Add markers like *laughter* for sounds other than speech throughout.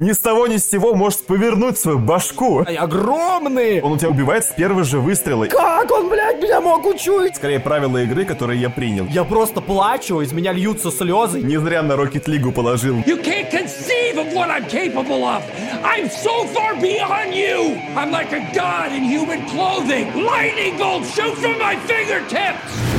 ни с того ни с сего может повернуть свою башку. Ай, огромный! Он у тебя убивает с первого же выстрела. Как он, блядь, меня мог учуять? Скорее, правила игры, которые я принял. Я просто плачу, из меня льются слезы. Не зря на Rocket League положил. You can't conceive of what I'm capable of. I'm so far beyond you. I'm like a god in human clothing. Lightning bolts shoot from my fingertips.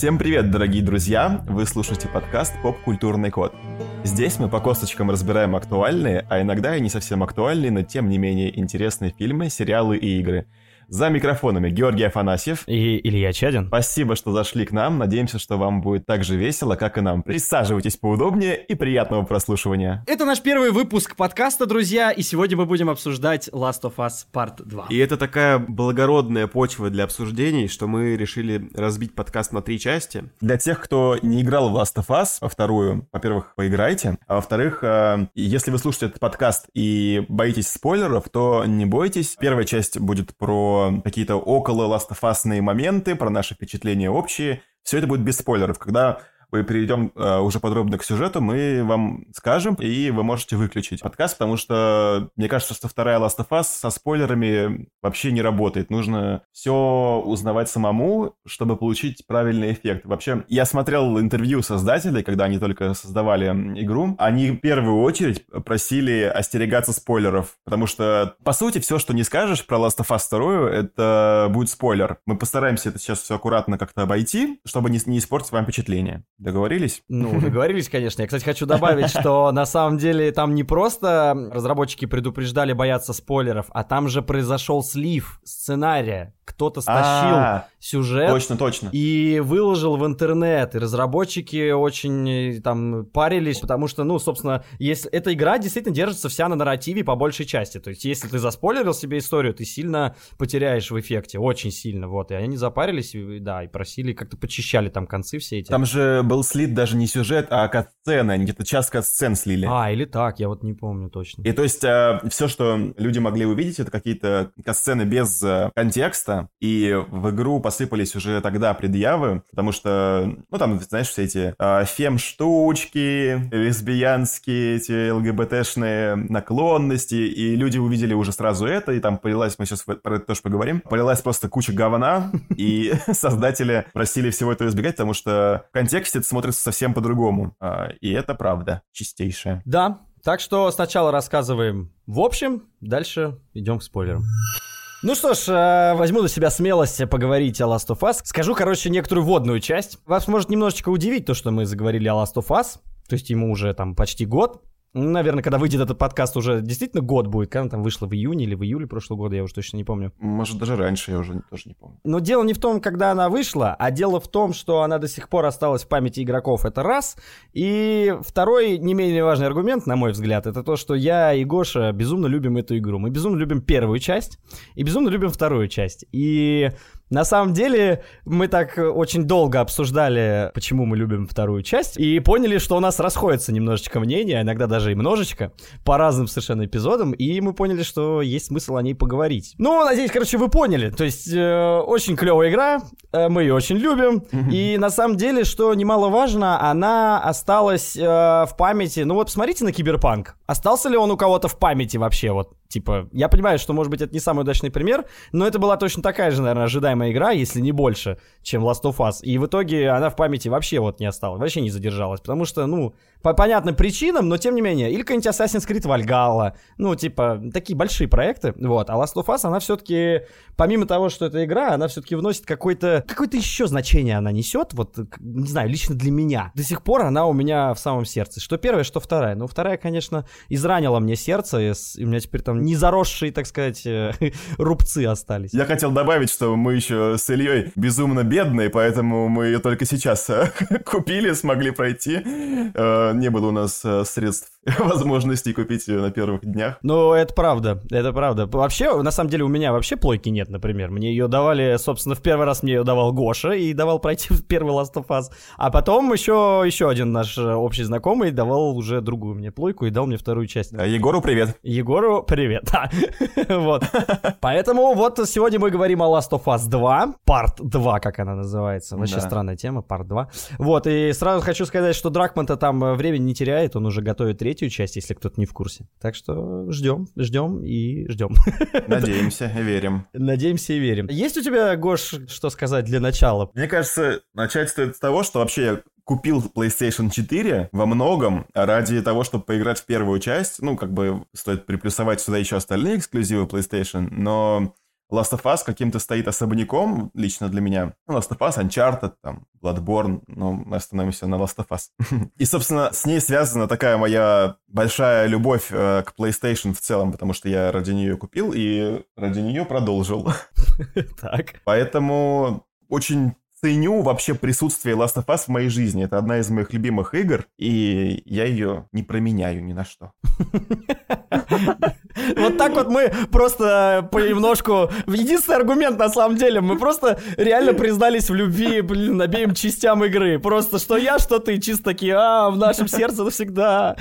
Всем привет, дорогие друзья! Вы слушаете подкаст «Поп-культурный код». Здесь мы по косточкам разбираем актуальные, а иногда и не совсем актуальные, но тем не менее интересные фильмы, сериалы и игры – за микрофонами Георгий Афанасьев. И Илья Чадин. Спасибо, что зашли к нам. Надеемся, что вам будет так же весело, как и нам. Присаживайтесь поудобнее и приятного прослушивания. Это наш первый выпуск подкаста, друзья, и сегодня мы будем обсуждать Last of Us Part 2. И это такая благородная почва для обсуждений, что мы решили разбить подкаст на три части. Для тех, кто не играл в Last of Us, во вторую, во-первых, поиграйте, а во-вторых, э, если вы слушаете этот подкаст и боитесь спойлеров, то не бойтесь. Первая часть будет про какие-то около Us моменты, про наши впечатления общие. Все это будет без спойлеров. Когда мы перейдем э, уже подробно к сюжету, мы вам скажем, и вы можете выключить подкаст, потому что мне кажется, что вторая Last of Us со спойлерами вообще не работает. Нужно все узнавать самому, чтобы получить правильный эффект. Вообще, я смотрел интервью создателей, когда они только создавали игру. Они в первую очередь просили остерегаться спойлеров, потому что, по сути, все, что не скажешь про Last of Us 2, это будет спойлер. Мы постараемся это сейчас все аккуратно как-то обойти, чтобы не, не испортить вам впечатление. Договорились? Ну, *laughs* договорились, конечно. Я, кстати, хочу добавить, что на самом деле там не просто разработчики предупреждали бояться спойлеров, а там же произошел слив сценария. Кто-то стащил А-а-а. сюжет. Точно, точно. И выложил в интернет. И разработчики очень э, там парились, потому что, ну, собственно, если эта игра действительно держится вся на нарративе по большей части. То есть, если ты заспойлерил себе историю, ты сильно потеряешь в эффекте. Очень сильно. Вот. И они запарились, и, да, и просили, как-то почищали там концы все эти. Там же был слит даже не сюжет, а катсцены. Они где-то час катсцен слили. А, или так, я вот не помню точно. И то есть э, все, что люди могли увидеть, это какие-то катсцены без э, контекста. И в игру посыпались уже тогда предъявы, потому что, ну там, знаешь, все эти э, фем-штучки, лесбиянские, эти ЛГБТшные наклонности, и люди увидели уже сразу это, и там полилась, мы сейчас про это тоже поговорим, полилась просто куча говна, и *laughs* создатели просили всего этого избегать, потому что в контексте это смотрится совсем по-другому. А, и это правда чистейшая. Да, так что сначала рассказываем в общем, дальше идем к спойлерам. Ну что ж, э, возьму на себя смелость поговорить о Last of Us. Скажу, короче, некоторую вводную часть. Вас может немножечко удивить то, что мы заговорили о Last of Us. То есть ему уже там почти год. Ну, наверное, когда выйдет этот подкаст, уже действительно год будет. Когда она там вышла в июне или в июле прошлого года, я уже точно не помню. Может, даже раньше, я уже тоже не помню. Но дело не в том, когда она вышла, а дело в том, что она до сих пор осталась в памяти игроков. Это раз. И второй, не менее важный аргумент, на мой взгляд, это то, что я и Гоша безумно любим эту игру. Мы безумно любим первую часть и безумно любим вторую часть. И на самом деле, мы так очень долго обсуждали, почему мы любим вторую часть, и поняли, что у нас расходятся немножечко мнения, иногда даже и множечко, по разным совершенно эпизодам, и мы поняли, что есть смысл о ней поговорить. Ну, надеюсь, короче, вы поняли. То есть, э, очень клевая игра, э, мы ее очень любим, и на самом деле, что немаловажно, она осталась э, в памяти. Ну вот, посмотрите на Киберпанк. Остался ли он у кого-то в памяти вообще? Вот Типа, я понимаю, что, может быть, это не самый удачный пример, но это была точно такая же, наверное, ожидаемая игра, если не больше, чем Last of Us. И в итоге она в памяти вообще вот не осталась, вообще не задержалась, потому что, ну, по понятным причинам, но тем не менее, или какой-нибудь Assassin's Creed Valhalla, ну, типа, такие большие проекты, вот, а Last of Us, она все-таки, помимо того, что это игра, она все-таки вносит какое-то, какое-то еще значение она несет, вот, не знаю, лично для меня. До сих пор она у меня в самом сердце, что первая, что вторая. Ну, вторая, конечно, изранила мне сердце, и у меня теперь там не заросшие, так сказать, э, *laughs* рубцы остались. Я хотел добавить, что мы еще с Ильей безумно бедные, поэтому мы ее только сейчас э, *laughs* купили, смогли пройти. Э, не было у нас средств *laughs* возможности купить ее на первых днях. Ну, это правда, это правда. Вообще, на самом деле, у меня вообще плойки нет, например. Мне ее давали, собственно, в первый раз мне ее давал Гоша и давал пройти первый Last of Us. А потом еще, еще один наш общий знакомый давал уже другую мне плойку и дал мне вторую часть. А Егору привет. Егору привет, да. *laughs* вот. Поэтому вот сегодня мы говорим о Last of Us 2, Part 2, как она называется. Вообще Да. странная тема, Part 2. Вот, и сразу хочу сказать, что Дракман-то там э, времени не теряет, он уже готовит третью часть, если кто-то не в курсе. Так что ждем, ждем и ждем. *laughs* Надеемся, верим. Надеемся и верим. Есть у тебя, Гош, что сказать для начала? Мне кажется, начать стоит с того, что вообще я купил PlayStation 4 во многом ради того, чтобы поиграть в первую часть. Ну, как бы стоит приплюсовать сюда еще остальные эксклюзивы PlayStation, но Last of Us каким-то стоит особняком лично для меня. Ну, Last of Us, Uncharted, там, Bloodborne, но мы остановимся на Last of Us. *laughs* И, собственно, с ней связана такая моя большая любовь э, к PlayStation в целом, потому что я ради нее купил и ради нее продолжил. *laughs* Так. Поэтому очень ценю вообще присутствие Last of Us в моей жизни. Это одна из моих любимых игр, и я ее не променяю ни на что. *laughs* Вот так вот мы просто понемножку... Единственный аргумент, на самом деле, мы просто реально признались в любви, блин, обеим частям игры. Просто что я, что ты, чисто такие, а, в нашем сердце навсегда.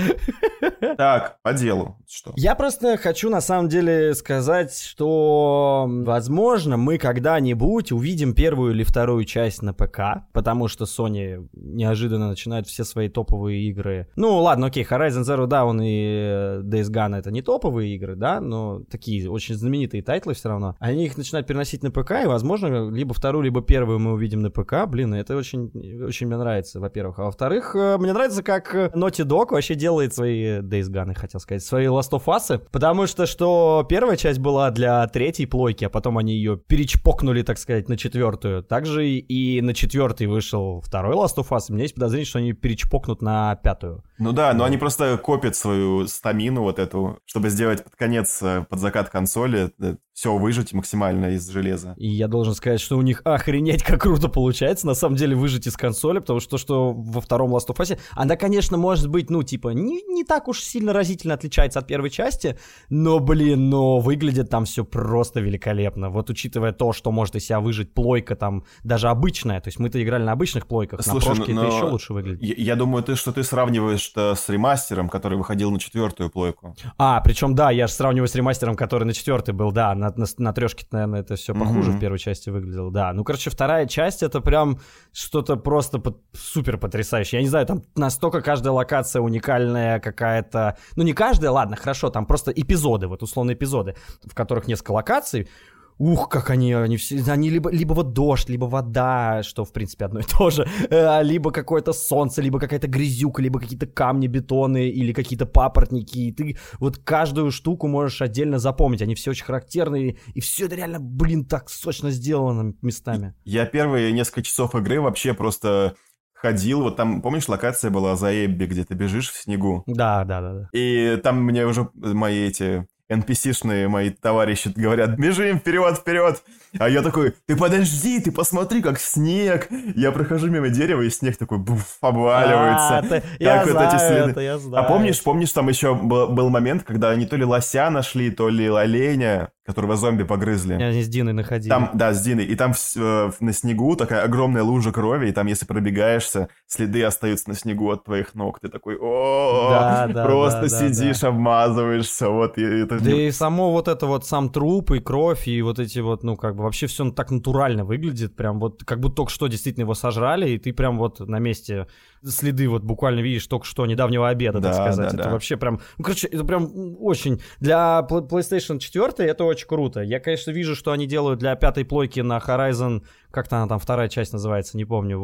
Так, по делу. Что? Я просто хочу на самом деле сказать, что, возможно, мы когда-нибудь увидим первую или вторую часть на ПК, потому что Sony неожиданно начинает все свои топовые игры. Ну, ладно, окей, Horizon Zero Dawn и э, Days Gone это не топовые игры, да, но такие очень знаменитые тайтлы все равно. Они их начинают переносить на ПК, и, возможно, либо вторую, либо первую мы увидим на ПК. Блин, это очень, очень мне нравится, во-первых. А во-вторых, э, мне нравится, как э, Naughty Dog вообще делает свои Days Gone, хотел сказать, свои Last of Us, потому что, что первая часть была для третьей плойки, а потом они ее перечпокнули, так сказать, на четвертую. Также и на четвертый вышел второй Last of Us. У меня есть подозрение, что они перечпокнут на пятую. Ну да, но они просто копят свою стамину вот эту, чтобы сделать под конец, э, под закат консоли, все выжать максимально из железа. И я должен сказать, что у них охренеть как круто получается, на самом деле, выжить из консоли, потому что то, что во втором Last of Us, она, конечно, может быть, ну, типа, не, не так уж сильно разительно отличается от первой части, но, блин, но выглядит там все просто великолепно. Вот учитывая то, что может из себя выжить плойка там, даже обычная, то есть мы-то играли на обычных плойках, Слушай, на прошке но- это еще лучше выглядит. Я, я думаю, ты что ты сравниваешь-то с ремастером, который выходил на четвертую плойку. А, причем, да, я же сравниваю с ремастером, который на четвертый был, да, на, на, на трешке, наверное, это все похуже Мгм. в первой части выглядело, да. Ну, короче, вторая часть это прям что-то просто под- супер потрясающее. Я не знаю, там настолько каждая локация уникальная какая-то... Ну, не каждая, ладно, хорошо, там просто эпизоды, вот условно эпизоды, в которых несколько локаций. Ух, как они, они все, они либо, либо вот дождь, либо вода, что, в принципе, одно и то же, *laughs* э, либо какое-то солнце, либо какая-то грязюка, либо какие-то камни, бетоны, или какие-то папоротники, и ты вот каждую штуку можешь отдельно запомнить, они все очень характерные, и все это реально, блин, так сочно сделано местами. Я первые несколько часов игры вообще просто ходил, вот там, помнишь, локация была за Эбби, где ты бежишь в снегу? Да, да, да, да. И там мне уже мои эти NPC-шные мои товарищи говорят, бежим вперед, вперед. А я такой, ты подожди, ты посмотри, как снег. Я прохожу мимо дерева, и снег такой, буф, обваливается. А, ты- я вот знаю эти следы. это, я знаю. А помнишь, помнишь, там еще был, был момент, когда они то ли лося нашли, то ли оленя, которого зомби погрызли. Они с Диной находили. Там, да, с Диной. И там э, на снегу такая огромная лужа крови, и там, если пробегаешься, следы остаются на снегу от твоих ног. Ты такой, о Да, да, просто да, сидишь, обмазываешься, вот. И это Да и само вот это вот сам труп и кровь и вот эти вот, ну как бы вообще все так натурально выглядит, прям вот как будто только что действительно его сожрали, и ты прям вот на месте следы вот буквально видишь только что недавнего обеда, так Да, сказать. да, это да. вообще прям, ну короче, это прям очень, для Pl- PlayStation 4 это очень круто. Я, конечно, вижу, что они делают для пятой плойки на Horizon, как-то она там вторая часть называется, не помню,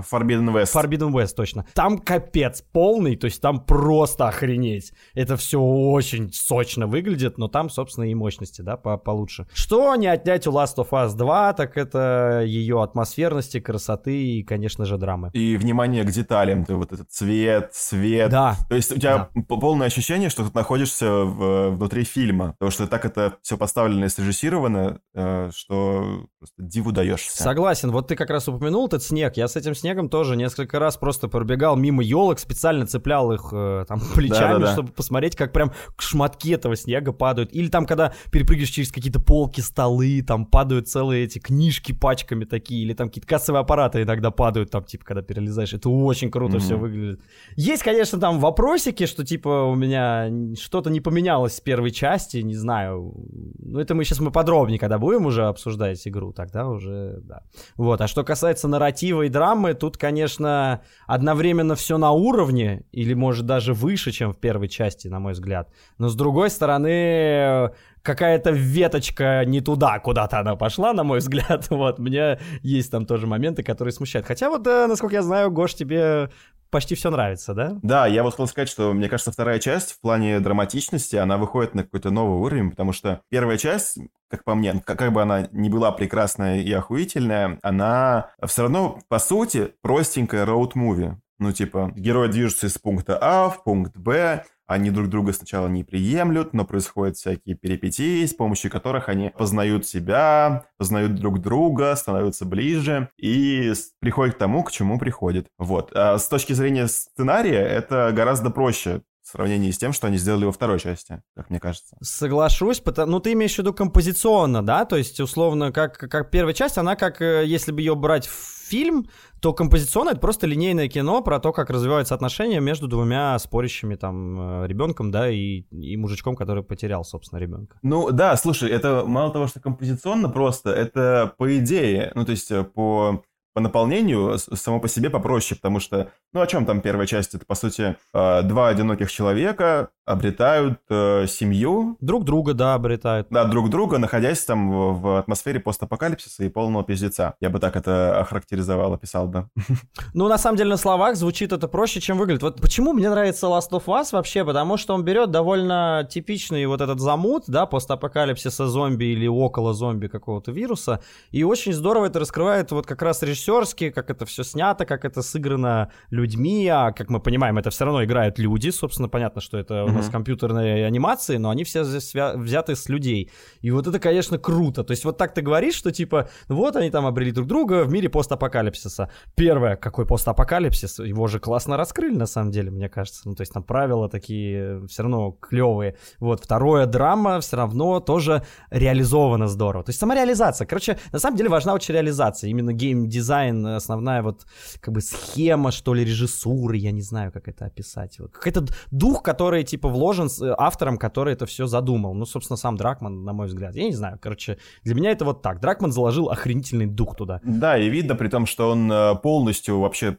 Forbidden West. Forbidden West, точно. Там капец полный, то есть там просто охренеть. Это все очень сочно выглядит, но там, собственно, и мощности, да, по- получше. Что не отнять у Last of Us 2, так это ее атмосферности, красоты и, конечно же, драмы. И внимание к деталям. Ты вот этот цвет, свет. Да, То есть у тебя п- полное ощущение, что ты находишься в- внутри фильма. Потому что так это все поставлено и срежиссировано, э, что просто диву даешься. Согласен, вот ты как раз упомянул этот снег, я с этим снегом тоже несколько раз просто пробегал мимо елок, специально цеплял их э, там *laughs* плечами, Да-да-да. чтобы посмотреть, как прям шматки этого снега падают. Или там, когда перепрыгиваешь через какие-то полки, столы, там падают целые эти книжки пачками такие, или там какие-то кассовые аппараты иногда падают, там, типа, когда перелезаешь. Это очень круто Мгм. все выглядит. Есть, конечно, там вопросики, что, типа, у меня что-то не поменялось с первой части, не знаю. Ну, это мы сейчас мы подробнее, когда будем уже обсуждать игру, тогда уже, да. Вот, а что касается нарратива и драмы, тут, конечно, одновременно все на уровне, или, может, даже выше, чем в первой части, на мой взгляд. Но, с другой стороны, какая-то веточка не туда, куда-то она пошла, на мой взгляд. *laughs* Вот, у меня есть там тоже моменты, которые смущают. Хотя вот, насколько я знаю, Гош, тебе почти все нравится, да? Да, я вот хотел сказать, что мне кажется, вторая часть в плане драматичности, она выходит на какой-то новый уровень, потому что первая часть, как по мне, как, как бы она не была прекрасная и охуительная, она все равно, по сути, простенькая роуд-муви. Ну, типа, герои движутся из пункта А в пункт Б, они друг друга сначала не приемлют, но происходят всякие перипетии, с помощью которых они познают себя, познают друг друга, становятся ближе и приходят к тому, к чему приходят. Вот. А с точки зрения сценария это гораздо проще в сравнении с тем, что они сделали во второй части, как мне кажется. Соглашусь, потому, ну ты имеешь в виду композиционно, да, то есть условно как как первая часть, она как э, если бы ее брать в фильм, то композиционно это просто линейное кино про то, как развиваются отношения между двумя спорящими там э, ребенком, да, и, и мужичком, который потерял, собственно, ребенка. Ну да, слушай, это мало того, что композиционно просто, это по идее, ну то есть э, по, по наполнению само по себе попроще, потому что, ну о чем там первая часть? Это по сути э, два одиноких человека обретают э, семью, Друг друга, да, обретают. да, друг друга, находясь там в, атмосфере постапокалипсиса и полного пиздеца. Я бы так это охарактеризовал, описал бы. *laughs* Ну, на самом деле, на словах звучит это проще, чем выглядит. Вот почему мне нравится Last of Us вообще? Потому что он берет довольно типичный вот этот замут, да, постапокалипсиса зомби или около зомби какого-то вируса, и очень здорово это раскрывает вот как раз режиссерски, как это все снято, как это сыграно людьми, а как мы понимаем, это все равно играют люди, собственно, понятно, что это у нас компьютерные анимации, но они все свя- взяты с людей. И вот это, конечно, круто. То есть вот так ты говоришь, что типа, ну вот они там обрели друг друга в мире постапокалипсиса. Первое, какой постапокалипсис, его же классно раскрыли, на самом деле, мне кажется. Ну, то есть там правила такие все равно клевые. Вот, второе, драма все равно тоже реализована здорово. То есть сама реализация. Короче, на самом деле важна очень реализация. Именно геймдизайн, основная вот как бы схема, что ли, режиссуры, я не знаю, как это описать. Вот. Какой-то дух, который, типа, вложен с э, автором, который это все задумал. Ну, собственно, сам Дракман, на мой взгляд. Я не знаю, короче, для меня это вот так. Дракман заложил охренительный дух туда. Да, и видно при том, что он э, полностью вообще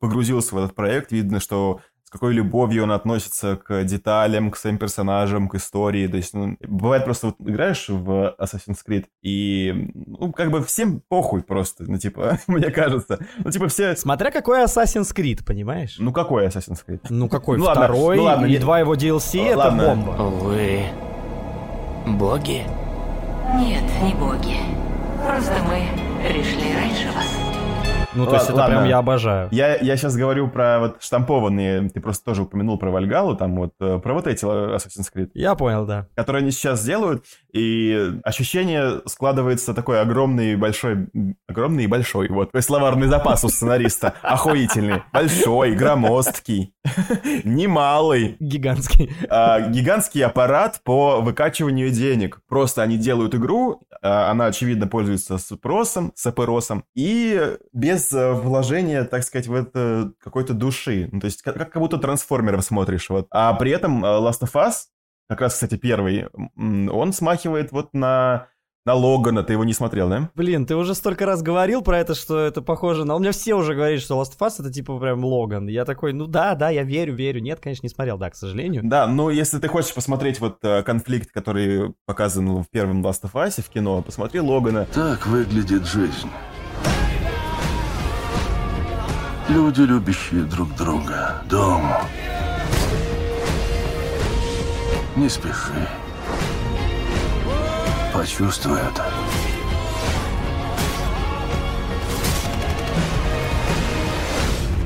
погрузился в этот проект. Видно, что с какой любовью он относится к деталям, к своим персонажам, к истории. То есть, ну, бывает просто вот играешь в Assassin's Creed, и, ну, как бы всем похуй просто, ну, типа, *laughs* мне кажется. Ну, типа, все... Смотря какой Assassin's Creed, понимаешь? Ну, какой Assassin's Creed? Ну, какой Ну, ладно, второй ну, ладно, или не- два его DLC, это Ладно. бомба. Вы боги? Нет, не боги. Просто мы пришли раньше вас. Ну, то есть это ладно. прям я обожаю. Я, я сейчас говорю про вот штампованные, ты просто тоже упомянул про Вальгалу, там вот, э, про вот эти Assassin's Creed. Я понял, да. которые они сейчас делают, и ощущение складывается такой огромный и большой, огромный и большой, вот, то есть словарный запас у сценариста, *laughs* охуительный, большой, громоздкий, *laughs* немалый, Гигантский. а, гигантский аппарат по выкачиванию денег. Просто они делают игру, а, она, очевидно, пользуется спросом, саперосом, и без э, вложения, так сказать, в это какой-то души. Ну, то есть как, как будто трансформеров смотришь. Вот. А при этом э, Last of Us, как раз, кстати, первый, он смахивает вот на, на Логана. Ты его не смотрел, да? Блин, ты уже столько раз говорил про это, что это похоже на... У меня все уже говорят, что Last of Us это типа прям Логан. Я такой, ну да, да, я верю, верю. Нет, конечно, не смотрел, да, к сожалению. Да, ну если ты хочешь посмотреть вот э, конфликт, который показан в первом Last of Us в кино, посмотри Логана. Так выглядит жизнь. Люди, любящие друг друга. Дом. Не спеши. Почувствуй это.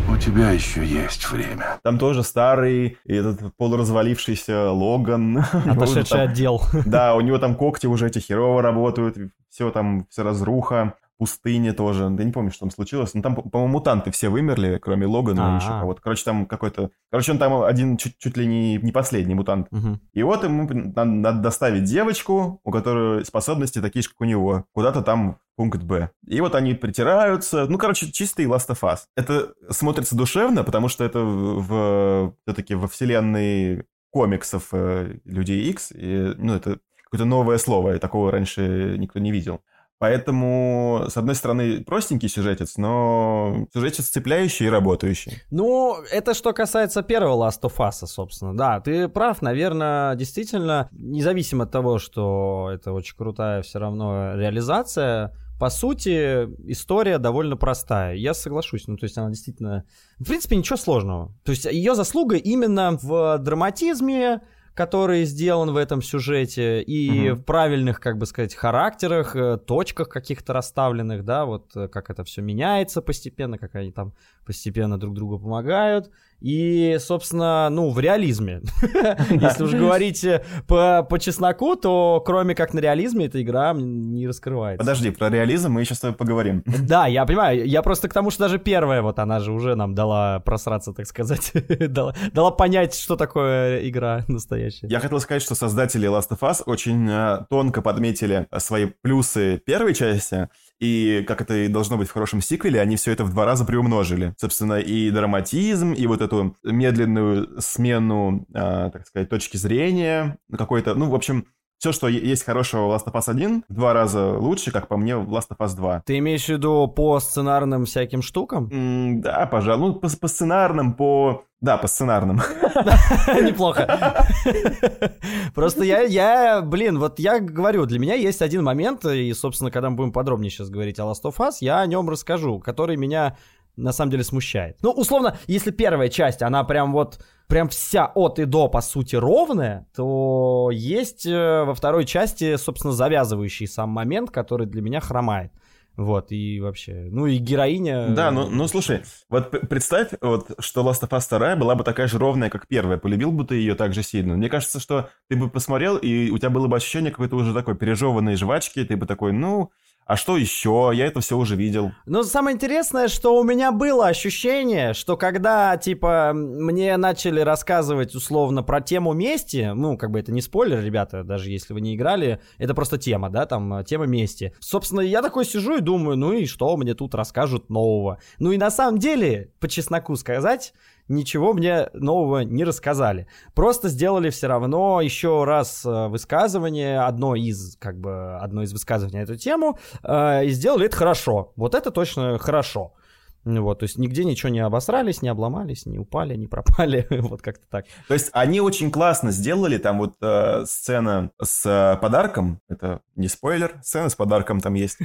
У тебя еще есть время. Там тоже старый, и этот полуразвалившийся Логан. *laughs* Отошедший Там- отдел. Да, у него там когти уже эти херово работают, все там, вся разруха, пустыне тоже. Я не помню, что там случилось. Но там, по- по-моему, мутанты все вымерли, кроме Логана и еще кого-то. Короче, там какой-то... Короче, он там один чуть, чуть ли не, не последний мутант. Мгм. И вот ему надо, надо доставить девочку, у которой способности такие же, как у него, куда-то там пункт Б. И вот они притираются. Ну, короче, чистый Last of Us. Это смотрится душевно, потому что это в, все-таки во вселенной комиксов э, Людей X. И, ну, это какое-то новое слово, и такого раньше никто не видел. Поэтому, с одной стороны, простенький сюжетец, но сюжетец цепляющий и работающий. Ну, это что касается первого Last of Us, собственно. Да, ты прав, наверное, действительно, независимо от того, что это очень крутая все равно реализация, по сути, история довольно простая. Я соглашусь. Ну, то есть она действительно... В принципе, ничего сложного. То есть ее заслуга именно в драматизме, который сделан в этом сюжете, и Мгм. в правильных, как бы сказать, характерах, э, точках каких-то расставленных, да, вот э, как это все меняется постепенно, как они там постепенно друг другу помогают. И, собственно, ну, в реализме. *laughs* Если уж говорить э, по, по чесноку, то кроме как на реализме эта игра не раскрывается. Подожди, про реализм мы еще с тобой поговорим. *laughs* Да, я понимаю. Я просто к тому, что даже первая, вот она же уже нам дала просраться, так сказать. *laughs* дала, дала понять, что такое игра настоящая. Я хотел сказать, что создатели Last of Us очень э, тонко подметили свои плюсы первой части, и как это и должно быть в хорошем сиквеле, они все это в два раза приумножили. Собственно, и драматизм, и вот эту медленную смену, э, так сказать, точки зрения, какой-то, ну, в общем, все, что есть хорошего в Last of Us 1, в два раза лучше, как по мне, в Last of Us 2. Ты имеешь в виду по сценарным всяким штукам? М, да, пожалуй, ну, по, по сценарным, по... Да, по сценарным. *laughs* Неплохо. *laughs* Просто я, я, блин, вот я говорю, для меня есть один момент, и, собственно, когда мы будем подробнее сейчас говорить о Last of Us, я о нем расскажу, который меня на самом деле смущает. Ну, условно, если первая часть, она прям вот, прям вся от и до, по сути, ровная, то есть э, во второй части, собственно, завязывающий сам момент, который для меня хромает. Вот, и вообще, ну и героиня... Да, ну, ну слушай, вот представь, вот, что Last of Us 2 была бы такая же ровная, как первая. Полюбил бы ты ее так же сильно. Мне кажется, что ты бы посмотрел, и у тебя было бы ощущение какой-то уже такой пережеванной жвачки. Ты бы такой, ну, а что еще? Я это все уже видел. Но самое интересное, что у меня было ощущение, что когда, типа, мне начали рассказывать условно про тему мести, ну, как бы это не спойлер, ребята, даже если вы не играли, это просто тема, да, там, тема мести. Собственно, я такой сижу и думаю, ну и что мне тут расскажут нового? Ну и на самом деле, по чесноку сказать, ничего мне нового не рассказали. Просто сделали все равно еще раз э, высказывание, одно из, как бы, одно из высказываний на эту тему, э, и сделали это хорошо. Вот это точно хорошо. Ну Вот, то есть нигде ничего не обосрались, не обломались, не упали, не пропали, *laughs* вот как-то так. То есть они очень классно сделали, там вот э, сцена с э, подарком, это не спойлер, сцена с подарком там есть.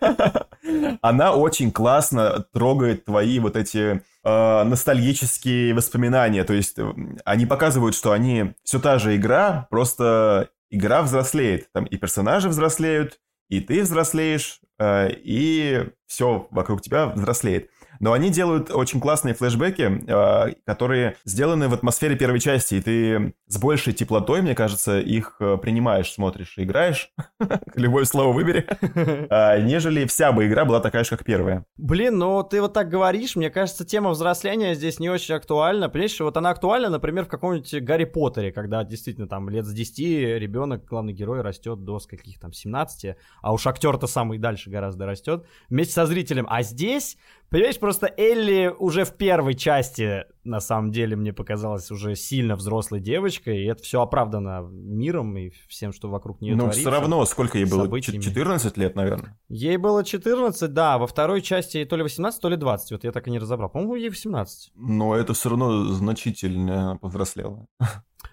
*laughs* Она очень классно трогает твои вот эти э, ностальгические воспоминания. То есть э, они показывают, что они все та же игра, просто игра взрослеет. Там и персонажи взрослеют, и ты взрослеешь, э, и все вокруг тебя взрослеет. Но они делают очень классные флешбеки, э, которые сделаны в атмосфере первой части, и ты с большей теплотой, мне кажется, их э, принимаешь, смотришь и играешь. *laughs* Любое слово выбери. *laughs* А, Нежели вся бы игра была такая же, как первая. Блин, ну ты вот так говоришь, мне кажется, тема взросления здесь не очень актуальна. Понимаешь, вот она актуальна, например, в каком-нибудь Гарри Поттере, когда действительно там лет с 10 ребенок, главный герой, растет до скольких там 17, а уж актер-то самый дальше гораздо растет, вместе со зрителем. А здесь, понимаешь, просто Элли уже в первой части, на самом деле, мне показалась уже сильно взрослой девочкой, и это все оправдано миром и всем, что вокруг нее Ну, творится. все равно, сколько ей было? событиями. Ч- 14 лет, наверное. Ей было 14, да, во второй части то ли 18, то ли 20, вот я так и не разобрал. По-моему, ей 18. Но это все равно значительно повзрослело.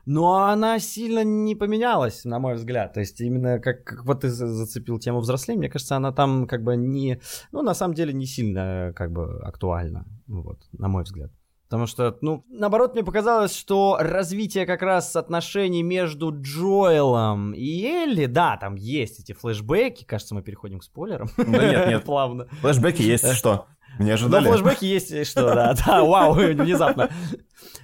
Но она сильно не поменялась, на мой взгляд. То есть именно как, как вот ты за- зацепил тему взросления, мне кажется, она там как бы не... Ну, на самом деле, не сильно как бы актуальна, вот, на мой взгляд. Потому что, ну, наоборот, мне показалось, что развитие как раз отношений между Джоэлом и Элли, да, там есть эти флешбеки, кажется, мы переходим к спойлерам. Да нет, нет. *laughs* Плавно. Флэшбэки есть что? Не Ну, ожидали? флешбеки есть что, да, *laughs* да, вау, *laughs* внезапно.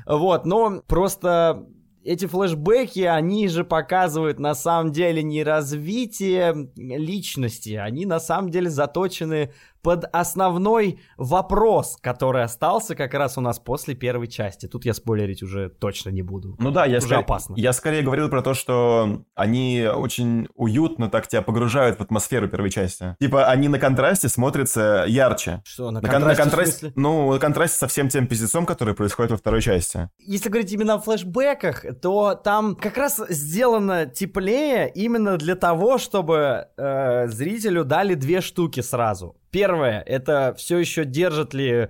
Вот, но просто эти флешбеки, они же показывают на самом деле не развитие личности, они на самом деле заточены под основной вопрос, который остался как раз у нас после первой части. Тут я спойлерить уже точно не буду. Ну да, я, Уже скорее, опасно. я скорее говорил про то, что они очень уютно так тебя погружают в атмосферу первой части. Типа они на контрасте смотрятся ярче. Что, на На, кон- на контрасте контрасте, ну, на контрасте со всем тем пиздецом, который происходит во второй части. Если говорить именно о флешбеках, то там как раз сделано теплее именно для того, чтобы э, зрителю дали две штуки сразу. Первое, это все еще держит ли,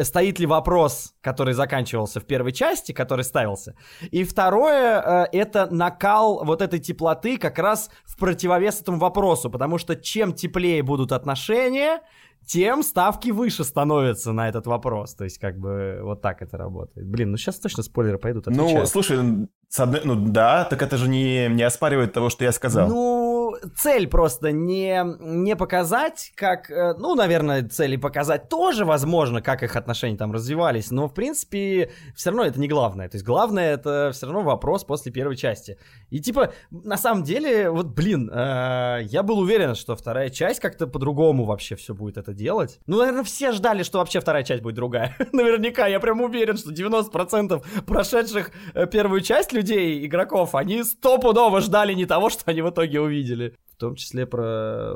стоит ли вопрос, который заканчивался в первой части, который ставился. И второе, э, это накал вот этой теплоты как раз в противовес этому вопросу, потому что чем теплее будут отношения, тем ставки выше становятся на этот вопрос. То есть, как бы, вот так это работает. Блин, ну сейчас точно спойлеры пойдут, Ну, отвечаю. слушай, с одной, ну да, так это же не, не оспаривает того, что я сказал. Ну, цель просто не, не показать, как... э, Ну, наверное, цели показать тоже возможно, как их отношения там развивались, но, в принципе, все равно это не главное. То есть, главное это все равно вопрос после первой части. И, типа, на самом деле, вот, блин, э, я был уверен, что вторая часть как-то по-другому вообще все будет это делать. Ну, наверное, все ждали, что вообще вторая часть будет другая. *laughs* Наверняка, я прям уверен, что 90% прошедших э, первую часть людей, игроков, они стопудово ждали не того, что они в итоге увидели. В том числе про,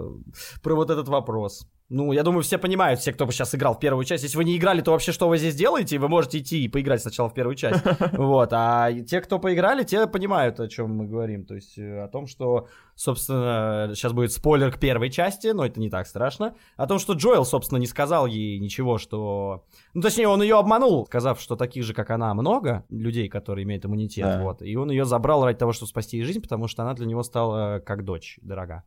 про вот этот вопрос. Ну, я думаю, все понимают, все, кто сейчас играл в первую часть. Если вы не играли, то вообще что вы здесь делаете? Вы можете идти и поиграть сначала в первую часть. *laughs* Вот. А те, кто поиграли, те понимают, о чем мы говорим. То есть э, о том, что, собственно, сейчас будет спойлер к первой части, но это не так страшно. О том, что Джоэл, собственно, не сказал ей ничего, что... Ну, точнее, он ее обманул, сказав, что таких же, как она, много людей, которые имеют иммунитет. Да. Вот. И он ее забрал ради того, чтобы спасти ей жизнь, потому что она для него стала как дочь дорога.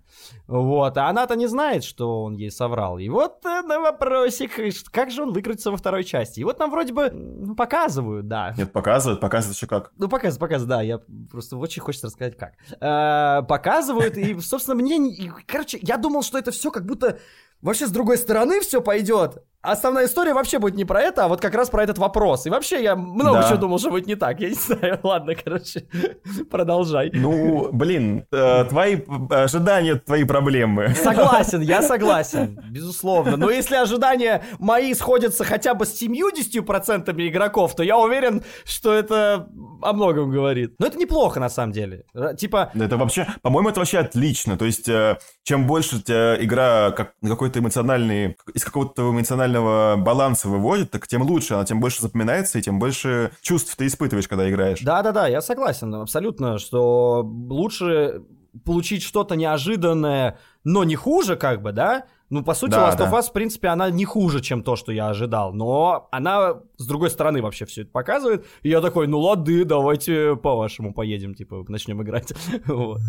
Вот. А она-то не знает, что он ей соврал. И вот на вопросик, как же он выкрутится во второй части. И вот нам вроде бы ну, показывают, да. Нет, показывают, показывают еще как. Ну, показывают, показывают, да, я просто очень хочется рассказать, как. Э, показывают, и, собственно, мне... и, Короче, я думал, что это все как будто вообще с другой стороны все пойдет. Основная история вообще будет не про это, а вот как раз про этот вопрос. И вообще я много Да. чего думал, что будет не так. Я не знаю, *laughs* ладно, короче, *laughs* продолжай. Ну, блин, э, твои ожидания, твои проблемы. Согласен, я *laughs* согласен, безусловно. Но если ожидания мои сходятся хотя бы с 70% игроков, то я уверен, что это о многом говорит. Но это неплохо, на самом деле. Типа, Это вообще, по-моему, это вообще отлично. То есть, э, чем больше тебя игра как какой-то эмоциональный, из какого-то эмоционального баланса выводит, так тем лучше. Она тем больше запоминается, и тем больше чувств ты испытываешь, когда играешь. да-да-да, я согласен абсолютно, что лучше получить что-то неожиданное, но не хуже, как бы, да? Ну, по сути, Да, Last of да. Us, в принципе, она не хуже, чем то, что я ожидал. Но она с другой стороны вообще все это показывает. И я такой, ну лады, давайте по-вашему поедем, типа, начнем играть. *laughs* Вот.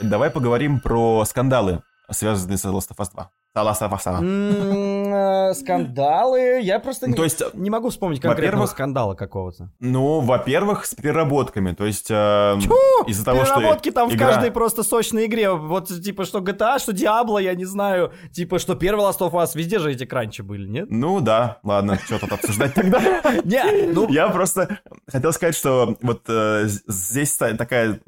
Давай поговорим про скандалы, связанные с Last of Us 2. А, Last of Us 2. М, э, Скандалы. Я просто Ну, не- то есть, не могу вспомнить конкретного скандала какого-то. Ну, во-первых, с переработками. То есть, э, из-за того, что Переработки там в игра- каждой просто сочной игре. Вот, типа, что GTA, что Diablo, я не знаю. Типа, что первый Last of Us, везде же эти кранчи были, нет? Ну да, ладно, что тут обсуждать тогда. *laughs* Не, ну, Я просто хотел сказать, что вот э, здесь та- такая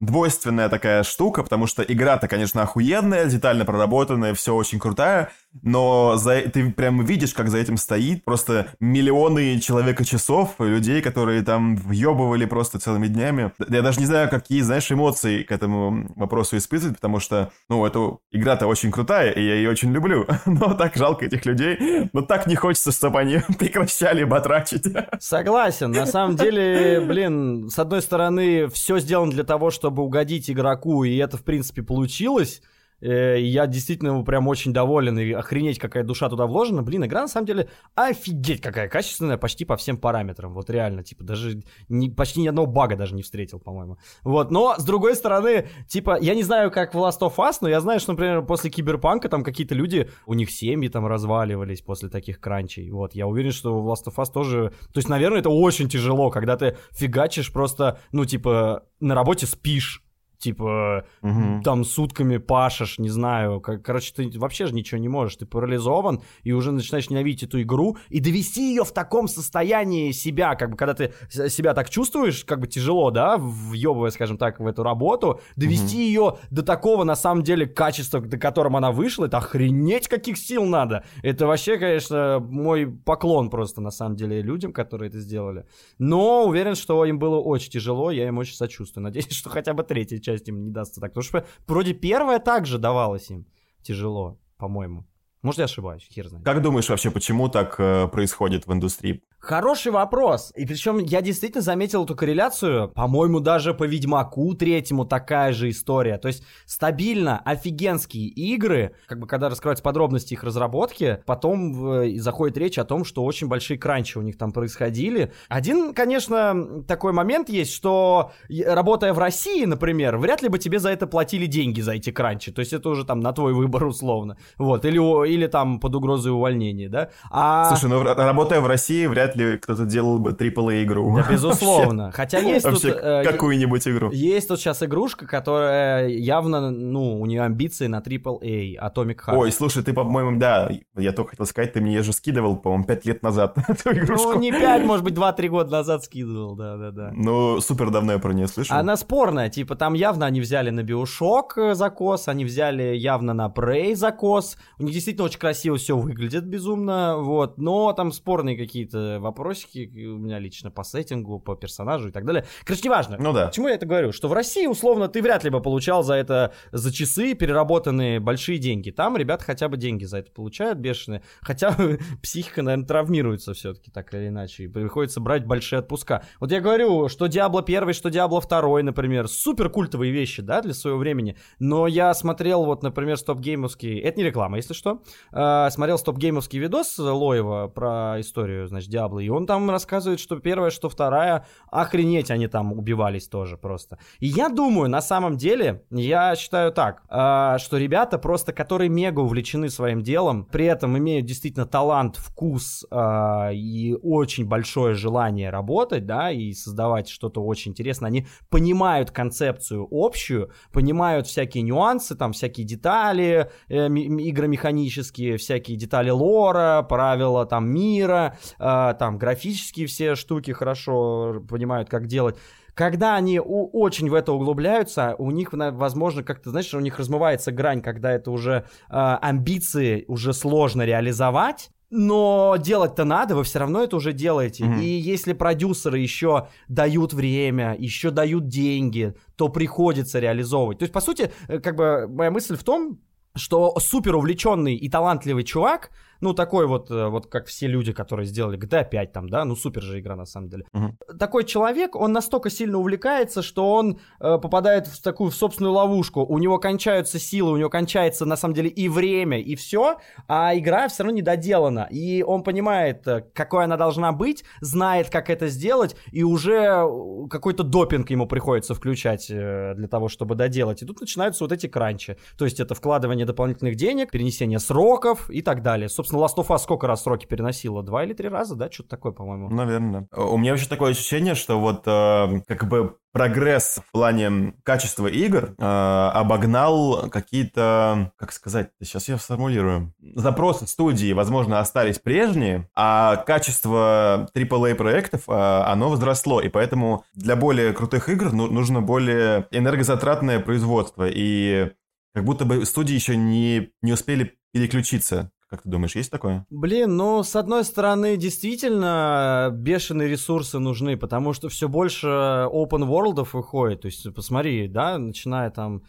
двойственная такая штука, потому что игра-то, конечно, охуенная, детально проработанная, все очень крутая, но за, ты прям видишь, как за этим стоит просто миллионы человека-часов, людей, которые там въебывали просто целыми днями. Я даже не знаю, какие, знаешь, эмоции к этому вопросу испытывать, потому что, ну, эта игра-то очень крутая, и я ее очень люблю, *laughs* но так жалко этих людей, но так не хочется, чтобы они *laughs* прекращали батрачить. Согласен. На самом деле, блин, с одной стороны, все сделано для того, чтобы угодить игроку, и это, в принципе, получилось. Э, Я действительно прям очень доволен, и охренеть, какая душа туда вложена. Блин, игра на самом деле офигеть какая качественная почти по всем параметрам. Вот реально, типа, даже ни- почти ни одного бага даже не встретил, по-моему. Вот, но с другой стороны, типа, я не знаю, как в Last of Us, но я знаю, что, например, после Киберпанка там какие-то люди, у них семьи там разваливались после таких кранчей. Вот, я уверен, что в Last of Us тоже... То есть, наверное, это очень тяжело, когда ты фигачишь просто, ну, типа, на работе спишь, типа, Мгм. там сутками пашешь, не знаю, как, короче, ты вообще же ничего не можешь, ты парализован, и уже начинаешь ненавидеть эту игру, и довести ее в таком состоянии себя, как бы, когда ты себя так чувствуешь, как бы тяжело, да, въебывая, скажем так, в эту работу, довести ее до такого, на самом деле, качества, до которым она вышла, это охренеть каких сил надо. Это вообще, конечно, мой поклон просто, на самом деле, людям, которые это сделали. Но уверен, что им было очень тяжело, я им очень сочувствую. Надеюсь, *laughs* что хотя бы третья часть им не дастся так. Потому что вроде первая также давалась им тяжело, по-моему. Может, я ошибаюсь, хер знает. Как думаешь вообще, почему так э, происходит в индустрии? Хороший вопрос. И причем я действительно заметил эту корреляцию. По-моему, даже по Ведьмаку третьему такая же история. То есть стабильно офигенские игры, как бы когда раскрываются подробности их разработки, потом э, заходит речь о том, что очень большие кранчи у них там происходили. Один, конечно, такой момент есть, что и- работая в России, например, вряд ли бы тебе за это платили деньги за эти кранчи. То есть это уже там на твой выбор условно. Вот. Или, или там под угрозой увольнения, да? А... Слушай, ну ра- работая в России, вряд ли кто-то делал бы AAA игру. Да, безусловно. *laughs* Хотя есть тут... Э, какую-нибудь игру. Есть тут сейчас игрушка, которая явно, ну, у нее амбиции на AAA, Atomic Heart. Ой, слушай, ты, по-моему, да, я только хотел сказать, ты мне же скидывал, по-моему, 5 лет назад *laughs* эту игрушку. ну, не 5, может быть, 2-3 года назад скидывал, да-да-да. Ну, супер давно я про нее слышал. Она спорная, типа там явно они взяли на Биошок э, закос, они взяли явно на Prey закос, у них действительно очень красиво все выглядит безумно, вот, но там спорные какие-то вопросики у меня лично по сеттингу, по персонажу и так далее. Короче, неважно. Ну да. Почему я это говорю? Что в России, условно, ты вряд ли бы получал за это, за часы переработанные большие деньги. Там ребята хотя бы деньги за это получают бешеные. Хотя *laughs* психика, наверное, травмируется все-таки так или иначе. И приходится брать большие отпуска. Вот я говорю, что Диабло 1, что Диабло 2, например, супер культовые вещи, да, для своего времени. Но я смотрел вот, например, стоп-геймовский... Это не реклама, если что. А, смотрел стоп-геймовский видос Лоева про историю, значит, Диабло. И он там рассказывает, что первая, что вторая, охренеть, они там убивались тоже просто. И я думаю, на самом деле, я считаю так, а, что ребята просто, которые мега увлечены своим делом, при этом имеют действительно талант, вкус а, и очень большое желание работать, да, и создавать что-то очень интересное, они понимают концепцию общую, понимают всякие нюансы, там, всякие детали э, игромеханические, всякие детали лора, правила там мира, э, там графические все штуки хорошо понимают, как делать. Когда они очень в это углубляются, у них, возможно, как-то, знаешь, у них размывается грань, когда это уже э, амбиции уже сложно реализовать, но делать-то надо, вы все равно это уже делаете. Мгм. И если продюсеры еще дают время, еще дают деньги, то приходится реализовывать. То есть, по сути, э, как бы моя мысль в том, что супер увлеченный и талантливый чувак, ну такой вот, э, вот как все люди, которые сделали GTA 5 там, да, ну супер же игра на самом деле. Мгм. Такой человек, он настолько сильно увлекается, что он э, попадает в такую в собственную ловушку. У него кончаются силы, у него кончается на самом деле и время, и все, а игра все равно не доделана. И он понимает, э, какой она должна быть, знает, как это сделать, и уже э, какой-то допинг ему приходится включать э, для того, чтобы доделать. И тут начинаются вот эти кранчи. То есть это вкладывание дополнительных денег, перенесение сроков и так далее. Собственно, Last of Us сколько раз сроки переносила? Два или три раза, да? Что-то такое, по-моему. Наверное. У меня вообще такое ощущение, что вот э, как бы прогресс в плане качества игр э, обогнал какие-то, как сказать, сейчас я сформулирую, запросы студии, возможно, остались прежние, а качество AAA проектов, э, оно возросло, и поэтому для более крутых игр ну- нужно более энергозатратное производство, и как будто бы студии еще не, не успели переключиться. Как ты думаешь, есть такое? Блин, ну, с одной стороны, действительно, бешеные ресурсы нужны, потому что все больше open world выходит. То есть, посмотри, да, начиная там, э,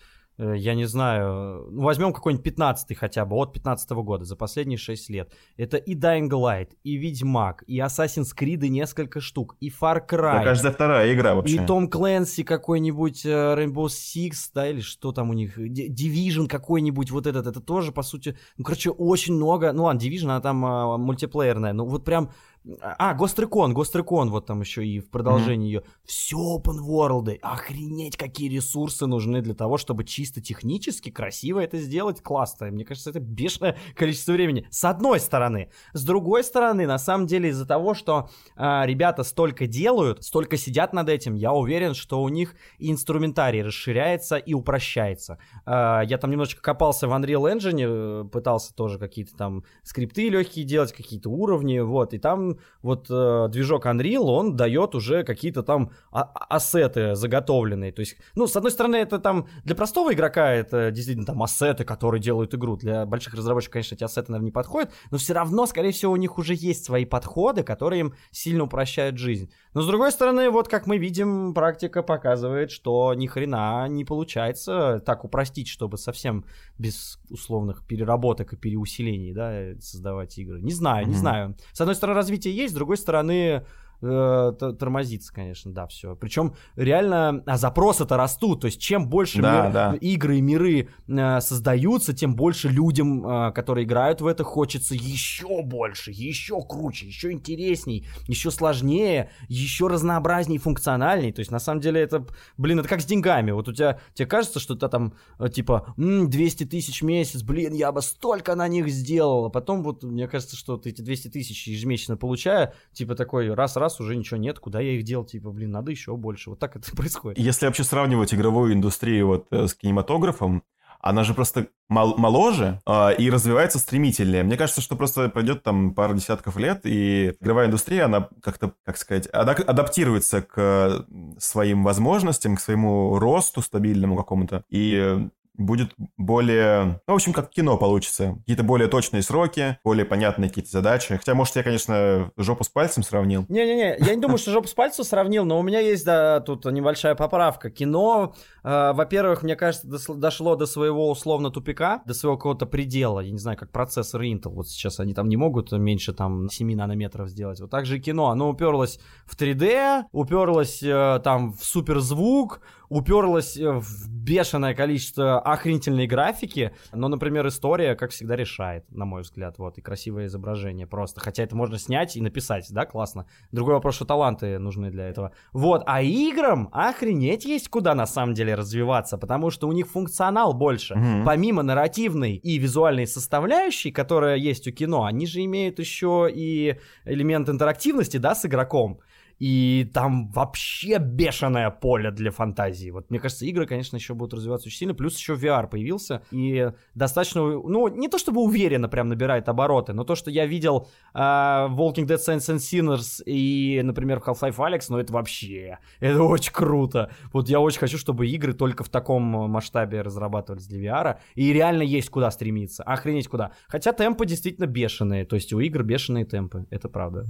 я не знаю, ну, возьмем какой-нибудь 15 хотя бы, от 15 года, за последние 6 лет. Это и Dying Light, и Ведьмак, и Assassin's Creed и несколько штук, и Far Cry. Это каждая вторая игра И вообще. Том Клэнси какой-нибудь, э, Rainbow Six, да, или что там у них, Division какой-нибудь, вот этот, это тоже, по сути, ну, короче, очень много, ну ладно, Division, она там а, мультиплеерная, ну вот прям, А, Гострикон, Гострикон, вот там еще и в продолжении ее. Все open world. Охренеть, какие ресурсы нужны для того, чтобы чисто технически красиво это сделать. Классно. Мне кажется, это бешеное количество времени. С одной стороны. С другой стороны, на самом деле, из-за того, что а, ребята столько делают, столько сидят над этим, я уверен, что у них и инструментарий расширяется и упрощается. А, я там немножечко копался в Unreal Engine, э, пытался тоже какие-то там скрипты легкие делать, какие-то уровни, вот, и там вот э, движок Unreal, он дает уже какие-то там а- ассеты заготовленные, то есть, ну, с одной стороны, это там для простого игрока это действительно там ассеты, которые делают игру, для больших разработчиков, конечно, эти ассеты, наверное, не подходят, но все равно, скорее всего, у них уже есть свои подходы, которые им сильно упрощают жизнь. Но с другой стороны, вот как мы видим, практика показывает, что ни хрена не получается так упростить, чтобы совсем без условных переработок и переусилений, да, создавать игры. Не знаю, не Мгм. знаю. С одной стороны, развитие есть, с другой стороны, э, тормозится, конечно, да, все. Причем реально а запросы-то растут, то есть чем больше Да, мир- да. игры и миры э, создаются, тем больше людям, э, которые играют в это, хочется еще больше, еще круче, еще интересней, еще сложнее, еще разнообразней, функциональней. То есть на самом деле это, блин, это как с деньгами. Вот у тебя, тебе кажется, что ты там э, типа «М, 200 тысяч в месяц, блин, я бы столько на них сделал. А потом вот мне кажется, что ты эти 200 тысяч ежемесячно получая, типа такой раз-раз уже ничего нет, куда я их делал, типа, блин, надо еще больше. Вот так это *laughs* происходит. Если вообще сравнивать игровую индустрию вот э, с кинематографом, она же просто мол- моложе а, и развивается стремительнее. Мне кажется, что просто пройдет там пару десятков лет, и игровая индустрия, она как-то, как сказать, ада- адаптируется к э, своим возможностям, к своему росту стабильному какому-то, и э, будет более... Ну, в общем, как кино получится. Какие-то более точные сроки, более понятные какие-то задачи. Хотя, может, я, конечно, жопу с пальцем сравнил. Не-не-не, я не думаю, что жопу с пальцем сравнил, но у меня есть, да, тут небольшая поправка. Кино, э, во-первых, мне кажется, дошло до своего условно тупика, до своего какого-то предела. Я не знаю, как процессор Intel. Вот сейчас они там не могут меньше там 7 нанометров сделать. Вот так же и кино. Оно уперлось в 3D, уперлось э, там в суперзвук, уперлось э, в бешеное количество охренительной графики, но, например, история, как всегда, решает, на мой взгляд, вот, и красивое изображение просто, хотя это можно снять и написать, да, классно. Другой вопрос, что таланты нужны для этого. Вот, а играм охренеть есть куда на самом деле развиваться, потому что у них функционал больше. Мгм. Помимо нарративной и визуальной составляющей, которая есть у кино, они же имеют еще и элемент интерактивности, да, с игроком. И там вообще бешеное поле для фантазии. Вот мне кажется, игры, конечно, еще будут развиваться очень сильно. Плюс еще VR появился. И достаточно, ну, не то чтобы уверенно прям набирает обороты, но то, что я видел э, Walking Dead Saints and Sinners и, например, Half-Life Alex, ну это вообще, это очень круто. Вот я очень хочу, чтобы игры только в таком масштабе разрабатывались для VR. И реально есть куда стремиться. Охренеть куда. Хотя темпы действительно бешеные. То есть у игр бешеные темпы. Это правда.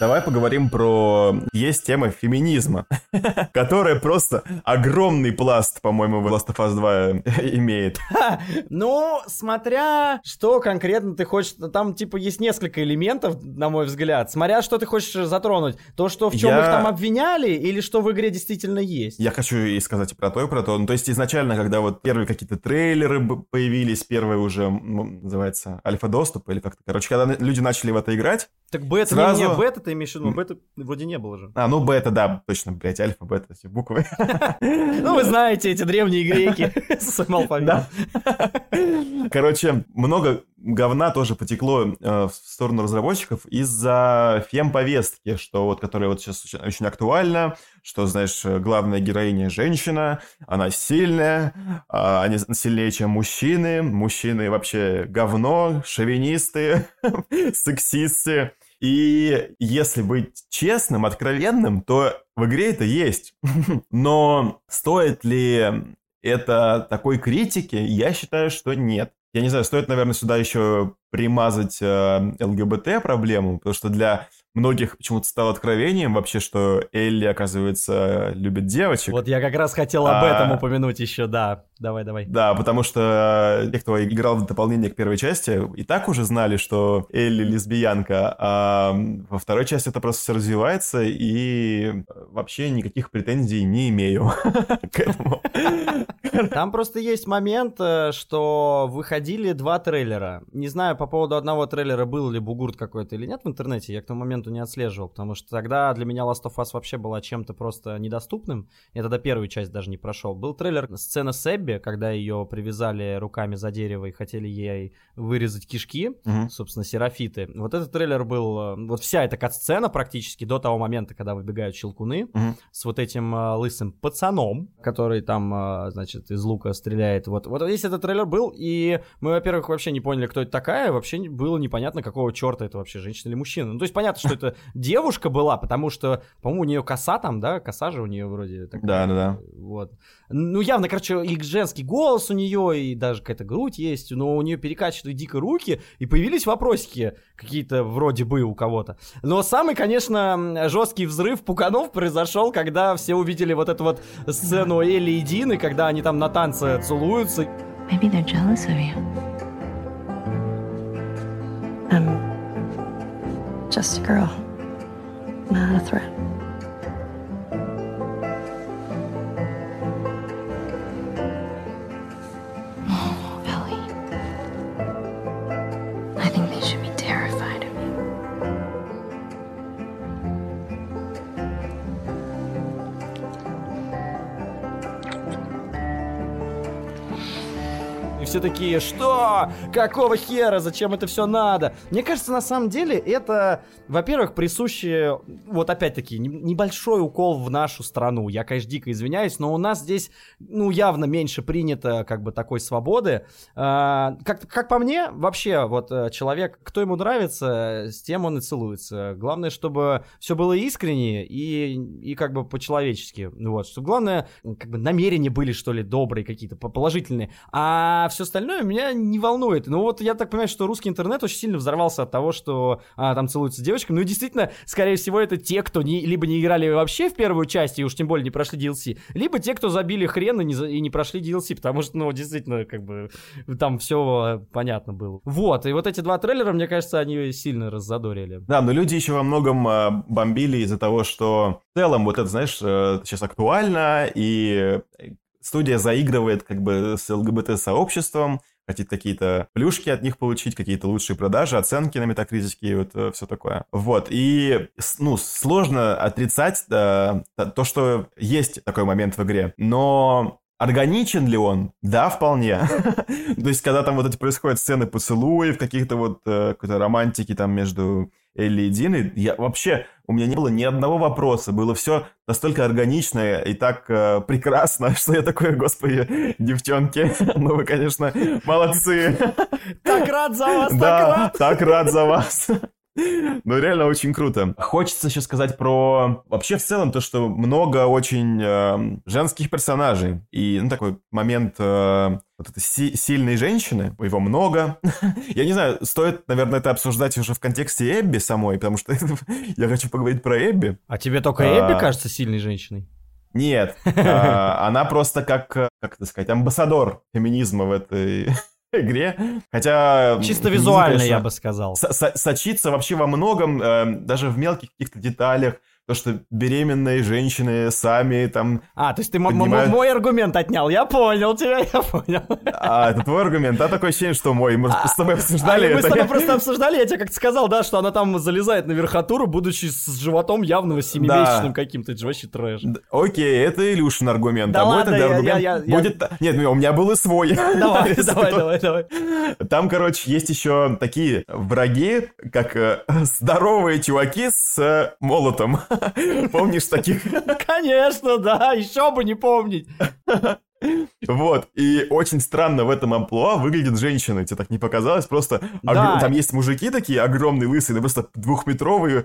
Давай поговорим про... Есть тема феминизма, *laughs* которая просто огромный пласт, по-моему, в Last of Us 2 *laughs* имеет. Ну, смотря что конкретно ты хочешь, там типа есть несколько элементов, на мой взгляд. Смотря что ты хочешь затронуть, то, что в чем Я- их там обвиняли, или что в игре действительно есть. Я хочу и сказать и про то, и про то. Ну, то есть изначально, когда вот первые какие-то трейлеры появились, первые уже, называется, альфа-доступ или как-то. Короче, когда люди начали в это играть... Так бета, Сразу- не, не, бета ты имеешь в виду, бета вроде не было же. А, ну, бета, да, точно, блядь, альфа, бета, эти буквы. Ну, вы знаете, эти древние греки с своим алфавитом. Короче, много говна тоже потекло э, в сторону разработчиков из-за фем-повестки, что вот, которая вот сейчас очень, очень актуальна, что, знаешь, главная героиня женщина, она сильная, а они сильнее, чем мужчины, мужчины вообще говно, шовинисты, *laughs* сексисты. И если быть честным, откровенным, то в игре это есть. *laughs* Но стоит ли это такой критики, я считаю, что нет. Я не знаю, стоит, наверное, сюда еще примазать э, ЛГБТ-проблему, потому что для многих почему-то стало откровением вообще, что Элли, оказывается, любит девочек. Вот я как раз хотел об А. этом упомянуть еще, да. Давай, давай. Да, потому что те, кто играл в дополнение к первой части, и так уже знали, что Элли лесбиянка, а во второй части это просто все развивается, и вообще никаких претензий не имею *laughs* к этому. Там просто есть момент, э, что выходили два трейлера. Не знаю по поводу одного трейлера, был ли бугурт какой-то или нет в интернете. Я к тому моменту моменту не отслеживал, потому что тогда для меня Last of Us вообще была чем-то просто недоступным. Я тогда первую часть даже не прошел. Был трейлер сцена с Эбби, когда ее привязали руками за дерево и хотели ей вырезать кишки, Мгм. собственно, серафиты. Вот этот трейлер был, э, вот вся эта кат-сцена практически до того момента, когда выбегают щелкуны, Мгм. с вот этим э, лысым пацаном, который там, э, значит, из лука стреляет. Вот, вот весь этот трейлер был, и мы, во-первых, вообще не поняли, кто это такая, вообще было непонятно, какого черта это вообще, женщина или мужчина. Ну, то есть понятно, что *laughs* это девушка была, потому что, по-моему, у нее коса там, да, коса же у нее вроде такая. Да, да, да. Вот. Ну, явно, короче, и женский голос у нее, и даже какая-то грудь есть, но у нее перекачивают дико руки, и появились вопросики какие-то вроде бы у кого-то. Но самый, конечно, жесткий взрыв пуканов произошел, когда все увидели вот эту вот сцену Элли и Дины, когда они там на танце целуются. Maybe they're jealous of you. I'm just a girl, not a threat. Все такие, что? Какого хера? Зачем это все надо? Мне кажется, на самом деле это, во-первых, присуще, вот опять-таки, не- небольшой укол в нашу страну. Я, конечно, дико извиняюсь, но у нас здесь, ну, явно меньше принято, как бы, такой свободы. А, как, как по мне, вообще, вот э, человек, кто ему нравится, с тем он и целуется. Главное, чтобы все было искренне и, и как бы по-человечески. Вот, что главное, как бы намерения были, что ли, добрые какие-то, по- положительные. А все остальное меня не волнует. Ну вот я так понимаю, что русский интернет очень сильно взорвался от того, что а, там целуются с девочками. Ну и действительно, скорее всего, это те, кто не, либо не играли вообще в первую часть, и уж тем более не прошли DLC, либо те, кто забили хрен и не, и не прошли DLC, потому что, ну, действительно, как бы, там все понятно было. Вот, и вот эти два трейлера, мне кажется, они сильно раззадорили. Да, но люди еще во многом э, бомбили из-за того, что в целом вот это, знаешь, э, сейчас актуально, и студия заигрывает как бы с ЛГБТ-сообществом, хотит какие-то плюшки от них получить, какие-то лучшие продажи, оценки на метакритике и вот все такое. Вот, и, ну, сложно отрицать э, т- то, что есть такой момент в игре, но Органичен ли он? Да, вполне. *laughs* То есть, когда там вот эти происходят сцены поцелуев, каких-то вот э, какой-то романтики там между Элли и Диной, я вообще, у меня не было ни одного вопроса, было все настолько органично и так э, прекрасно, *laughs* что я такой, господи, девчонки, *laughs* ну вы, конечно, молодцы. Так рад за вас, так Да, рад! так рад за вас. *laughs* Ну, реально очень круто. Хочется еще сказать про... Вообще, в целом, то, что много очень э, женских персонажей. И, ну, такой момент э, вот этой си- сильной женщины. Его много. *laughs* Я не знаю, стоит, наверное, это обсуждать уже в контексте Эбби самой, потому что *laughs* я хочу поговорить про Эбби. А тебе только А. Эбби кажется сильной женщиной? Нет, а, она просто как, э, как это сказать, амбассадор феминизма в этой игре. Хотя... Чисто визуально, я бы сказал. со- со- сочится вообще во многом, э, даже в мелких каких-то деталях. То, что беременные женщины сами там... А, то есть ты Поднимают- мой аргумент отнял. Я понял тебя, *laughs* я понял. А, это твой аргумент, а такое ощущение, что мой. Мы с тобой обсуждали А мы с это. тобой просто обсуждали, я тебе как-то сказал, да, что она там залезает на верхотуру, будучи с животом явного семимесячным каким-то. Это вообще трэш. Д- Окей, это Илюшин аргумент. Да а мой тогда я- аргумент я- я- будет... та- Нет, у меня был и свой. *laughs* Давай, *laughs* давай, давай, давай. Там, короче, есть еще такие враги, как э, здоровые чуваки с э, молотом. *laughs* Помнишь таких? *laughs* Конечно, да, еще бы не помнить. Вот, и очень странно в этом амплуа выглядят женщины. Тебе так не показалось? Просто огр- Да. там есть мужики такие огромные, лысые, да просто двухметровые,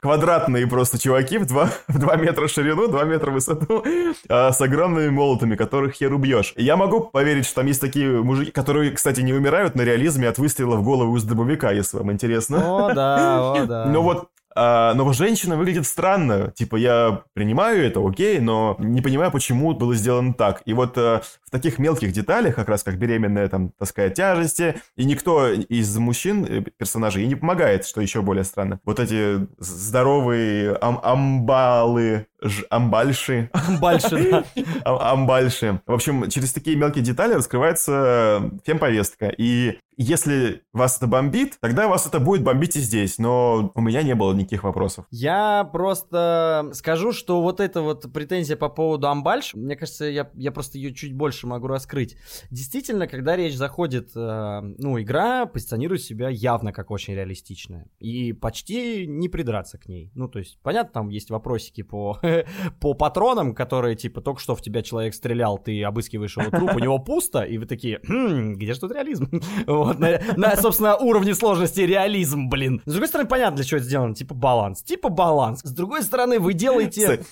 квадратные просто чуваки в 2, *laughs* в 2 метра ширину, 2 метра высоту, а, с огромными молотами, которых хер убьешь. И Я могу поверить, что там есть такие мужики, которые, кстати, не умирают на реализме от выстрела в голову из дробовика, если вам интересно. О, да, о, да. Ну вот, а, но женщина выглядит странно. Типа, я принимаю это, окей, но не понимаю, почему было сделано так. И вот в таких мелких деталях, как раз как беременная там таскает тяжести, и никто из мужчин, э, персонажей, ей не помогает, что еще более странно. Вот эти здоровые ам- амбалы, ж- амбальши, Больше, да. *laughs* а- амбальши. В общем, через такие мелкие детали раскрывается фемповестка. И если вас это бомбит, тогда вас это будет бомбить и здесь. Но у меня не было никаких вопросов. Я просто скажу, что вот эта вот претензия по поводу Амбальш, мне кажется, я, я просто ее чуть больше могу раскрыть. Действительно, когда речь заходит, э, ну, игра позиционирует себя явно как очень реалистичная. И почти не придраться к ней. Ну, то есть, понятно, там есть вопросики по, *laughs* по патронам, которые, типа, только что в тебя человек стрелял, ты обыскиваешь его труп, у него пусто, и вы такие, «Хм, где же тут реализм? *laughs* Вот, на, на, собственно, уровне сложности реализм, блин. С другой стороны, понятно, для чего это сделано, типа баланс. Типа баланс. С другой стороны, вы делаете...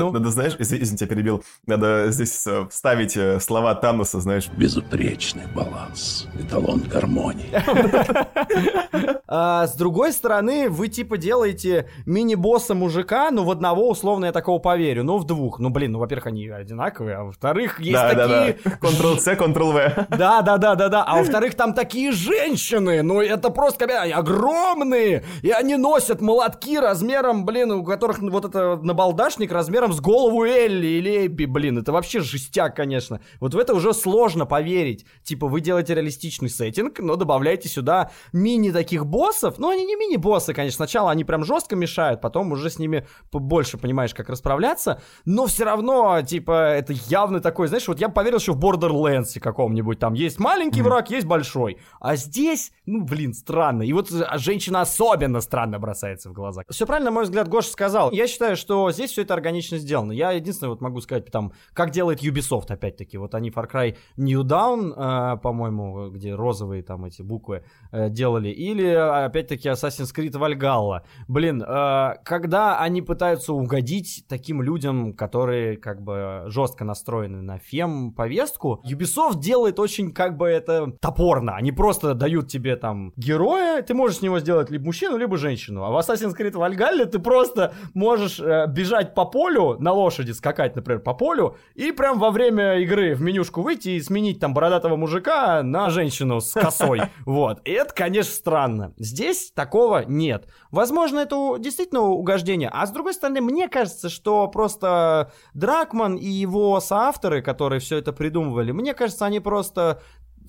Ну. Надо, знаешь, извини, извини, тебя перебил. Надо здесь э, вставить э, слова Таноса, знаешь. Безупречный баланс. Эталон гармонии. *laughs* А, с другой стороны, вы типа делаете мини-босса мужика, ну в одного условно я такого поверю, ну в двух. Ну блин, ну во-первых, они одинаковые, а во-вторых, есть такие... Ctrl-C, Ctrl-V. Да, да, да, да, да. А во-вторых, там такие женщины, ну это просто огромные, и они носят молотки размером, блин, у которых вот это набалдашник размером с голову Элли или Эбби, блин, это вообще жестяк, конечно. Вот в это уже сложно поверить. Типа, вы делаете реалистичный сеттинг, но добавляете сюда мини таких боссов. Ну, они не мини-боссы, конечно. Сначала они прям жестко мешают, потом уже с ними больше понимаешь, как расправляться. Но все равно, типа, это явно такой, знаешь, вот я поверил еще в Borderlands каком-нибудь. Там есть маленький враг, есть большой. А здесь, ну, блин, странно. И вот а, женщина особенно странно бросается в глаза. Все правильно, на мой взгляд, Гоша сказал. Я считаю, что здесь все это органично сделано. Я единственное вот могу сказать, там, как делает Ubisoft, опять-таки. Вот они Far Cry New Dawn, э, по-моему, где розовые там эти буквы э, делали. Или, опять-таки, Assassin's Creed Valhalla. Блин, э, когда они пытаются угодить таким людям, которые как бы жестко настроены на фем-повестку, Ubisoft делает очень как бы это топорно. Они просто дают тебе там героя, ты можешь с него сделать либо мужчину, либо женщину. А в Assassin's Creed Valhalla ты просто можешь э, бежать по полю, на лошади скакать, например, по полю, и прям во время игры в менюшку выйти и сменить там бородатого мужика на женщину с косой. *laughs* Вот. И это, конечно, странно. Здесь такого нет. Возможно, это действительно угождение. А с другой стороны, мне кажется, что просто Дракман и его соавторы, которые все это придумывали, мне кажется, они просто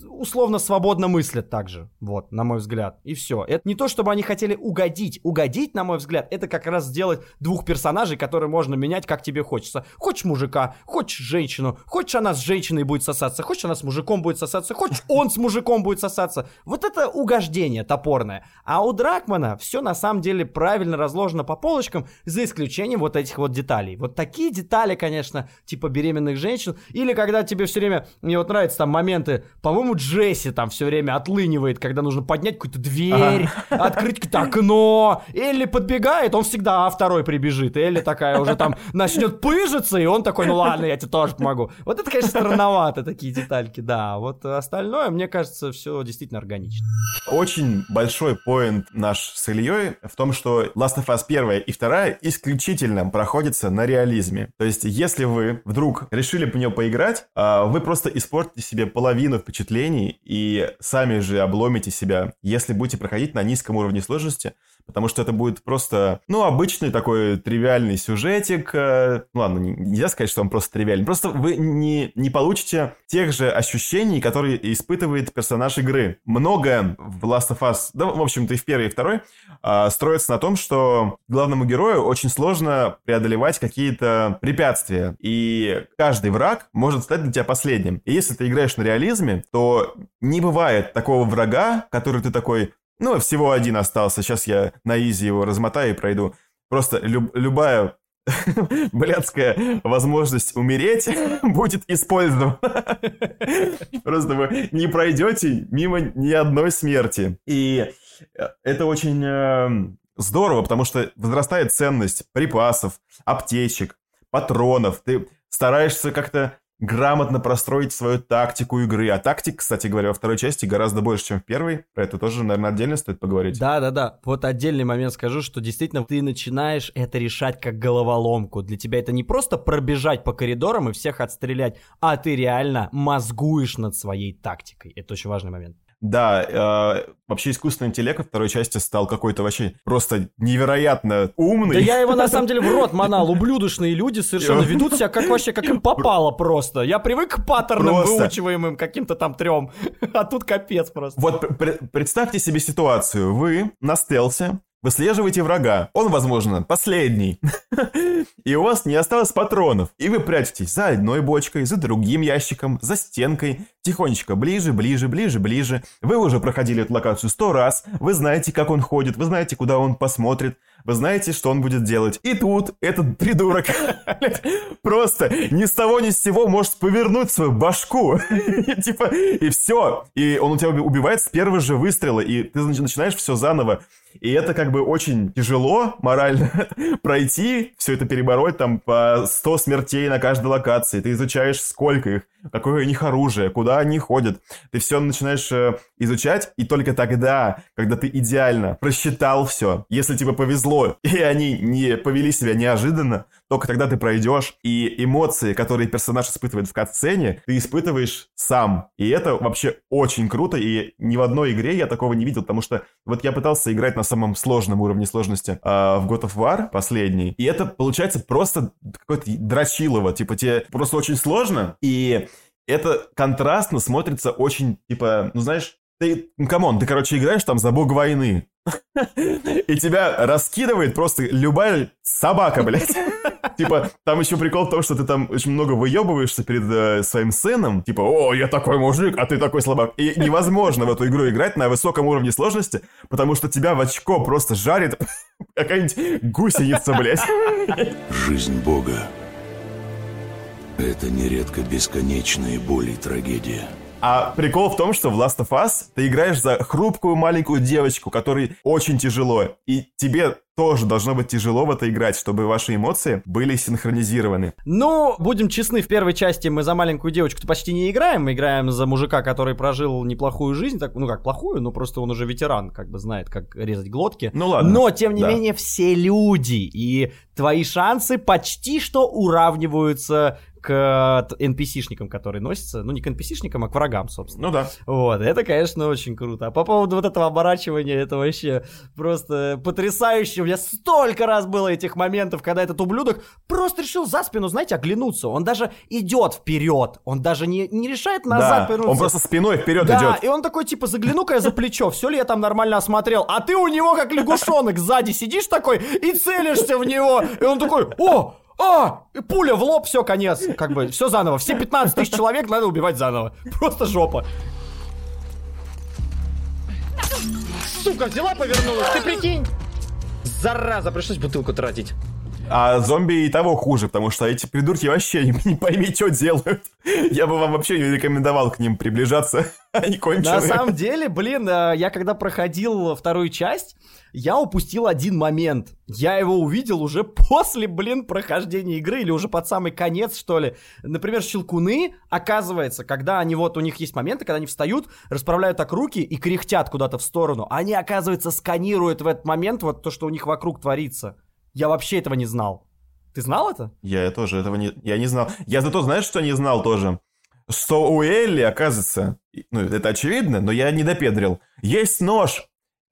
условно свободно мыслят также, вот, на мой взгляд, и все. Это не то, чтобы они хотели угодить. Угодить, на мой взгляд, это как раз сделать двух персонажей, которые можно менять, как тебе хочется. Хочешь мужика, хочешь женщину, хочешь она с женщиной будет сосаться, хочешь она с мужиком будет сосаться, хочешь *laughs* он с мужиком будет сосаться. Вот это угождение топорное. А у Дракмана все на самом деле правильно разложено по полочкам, за исключением вот этих вот деталей. Вот такие детали, конечно, типа беременных женщин, или когда тебе все время, мне вот нравятся там моменты, по-моему, Джесси там все время отлынивает, когда нужно поднять какую-то дверь, *laughs* открыть какое-то окно. Элли подбегает, он всегда второй прибежит. Элли такая уже там начнет пыжиться, и он такой, ну ладно, я тебе тоже помогу. Вот это, конечно, странновато, такие детальки, да. Вот остальное, мне кажется, все действительно органично. Очень большой поинт наш с Ильей в том, что Last of Us 1 и 2 исключительно проходятся на реализме. То есть, если вы вдруг решили по нее поиграть, а, вы просто испортите себе половину впечатлений и сами же обломите себя, если будете проходить на низком уровне сложности, потому что это будет просто, ну, обычный такой тривиальный сюжетик. э, Ну, ладно, не- нельзя сказать, что он просто тривиальный. Просто вы не, не получите тех же ощущений, которые испытывает персонаж игры. Многое в Last of Us, да, в общем-то, и в первой, и второй, а, строится на том, что главному герою очень сложно преодолевать какие-то препятствия. И каждый враг может стать для тебя последним. И если ты играешь на реализме, то не бывает такого врага, который ты такой, ну, всего один остался, сейчас я на изи его размотаю и пройду. Просто люб- любая *laughs* блядская возможность умереть *laughs* будет использована. *laughs* Просто вы не пройдете мимо ни одной смерти. И э, это очень э, здорово, потому что возрастает ценность припасов, аптечек, патронов. Ты стараешься как-то грамотно простроить свою тактику игры. А тактик, кстати говоря, во второй части гораздо больше, чем в первой. Про это тоже, наверное, отдельно стоит поговорить. Да, да, да. Вот отдельный момент скажу, что действительно ты начинаешь это решать как головоломку. Для тебя это не просто пробежать по коридорам и всех отстрелять, а ты реально мозгуешь над своей тактикой. Это очень важный момент. Да, э, вообще искусственный интеллект во второй части стал какой-то вообще просто невероятно умный. Да я его на самом деле в рот *laughs* манал. Ублюдочные люди совершенно ведут себя как вообще, как им попало просто. Я привык к паттернам Просто. выучиваемым каким-то там трем. *laughs* А тут капец просто. Вот пр- пр- представьте себе ситуацию. Вы на стелсе, выслеживаете врага. Он, возможно, последний. *laughs* И у вас не осталось патронов. И вы прячетесь за одной бочкой, за другим ящиком, за стенкой. Тихонечко ближе, ближе, ближе, ближе. Вы уже проходили эту локацию сто раз. Вы знаете, как он ходит. Вы знаете, куда он посмотрит. Вы знаете, что он будет делать. И тут этот придурок *laughs* просто ни с того ни с сего может повернуть свою башку. *laughs* Типа, и все. И он у тебя убивает с первого же выстрела. И ты нач- начинаешь все заново. И это как бы очень тяжело морально *laughs* пройти, все это перебороть там по 100 смертей на каждой локации. Ты изучаешь, сколько их, какое у них оружие, куда они ходят. Ты все начинаешь э, изучать, и только тогда, когда ты идеально просчитал все, если тебе повезло, *laughs* и они не повели себя неожиданно, только тогда ты пройдешь, и эмоции, которые персонаж испытывает в катсцене, ты испытываешь сам. И это вообще очень круто, и ни в одной игре я такого не видел, потому что вот я пытался играть на самом сложном уровне сложности а, в God of War последний, и это получается просто какое-то дрочилово, типа тебе просто очень сложно, и это контрастно смотрится очень, типа, ну знаешь, ты, ну come on, ты, короче, играешь там за бога войны, и тебя раскидывает просто любая собака, блядь. Типа, там еще прикол в том, что ты там очень много выебываешься перед э, своим сыном. Типа, о, я такой мужик, а ты такой слабак. И невозможно в эту игру играть на высоком уровне сложности, потому что тебя в очко просто жарит *laughs* какая-нибудь гусеница, блядь. Жизнь Бога — это нередко бесконечные боли и трагедия. А прикол в том, что в Last of Us ты играешь за хрупкую маленькую девочку, которой очень тяжело. И тебе тоже должно быть тяжело в это играть, чтобы ваши эмоции были синхронизированы. Ну, будем честны, в первой части мы за маленькую девочку-то почти не играем. Мы играем за мужика, который прожил неплохую жизнь. Так, ну как, плохую, но просто он уже ветеран, как бы знает, как резать глотки. Ну ладно. Но, тем не Да. менее, все люди. И твои шансы почти что уравниваются к NPC-шникам, которые носятся. Ну, не к NPC-шникам, а к врагам, собственно. Ну да. Вот, это, конечно, очень круто. А по поводу вот этого оборачивания, это вообще просто потрясающе. У меня столько раз было этих моментов, когда этот ублюдок просто решил за спину, знаете, оглянуться. Он даже идет вперед, он даже не, не решает назад Да, повернуться. он просто спиной вперед Да, идет. и он такой, типа, загляну-ка я за плечо, все ли я там нормально осмотрел, а ты у него как лягушонок сзади сидишь такой и целишься в него, и он такой, о, а, и пуля в лоб, все, конец, как бы, все заново, все 15 тысяч человек надо убивать заново, просто жопа. Сука, взяла, повернулась, ты прикинь. Зараза, пришлось бутылку тратить. А зомби и того хуже, потому что эти придурки вообще *laughs* не, пойми, что делают. Я бы вам вообще не рекомендовал к ним приближаться. *laughs* Они конченые. На самом деле, блин, э, я когда проходил вторую часть, я упустил один момент. Я его увидел уже *laughs* после, блин, прохождения игры или уже под самый конец, что ли. Например, щелкуны, оказывается, когда они вот, у них есть моменты, когда они встают, расправляют так руки и кряхтят куда-то в сторону. Они, оказывается, сканируют в этот момент вот то, что у них вокруг творится. Я вообще этого не знал. Ты знал это? Я тоже этого не... Я не знал. Я зато, знаешь, что не знал тоже? Что у Элли, оказывается, ну, это очевидно, но я не допедрил, есть нож,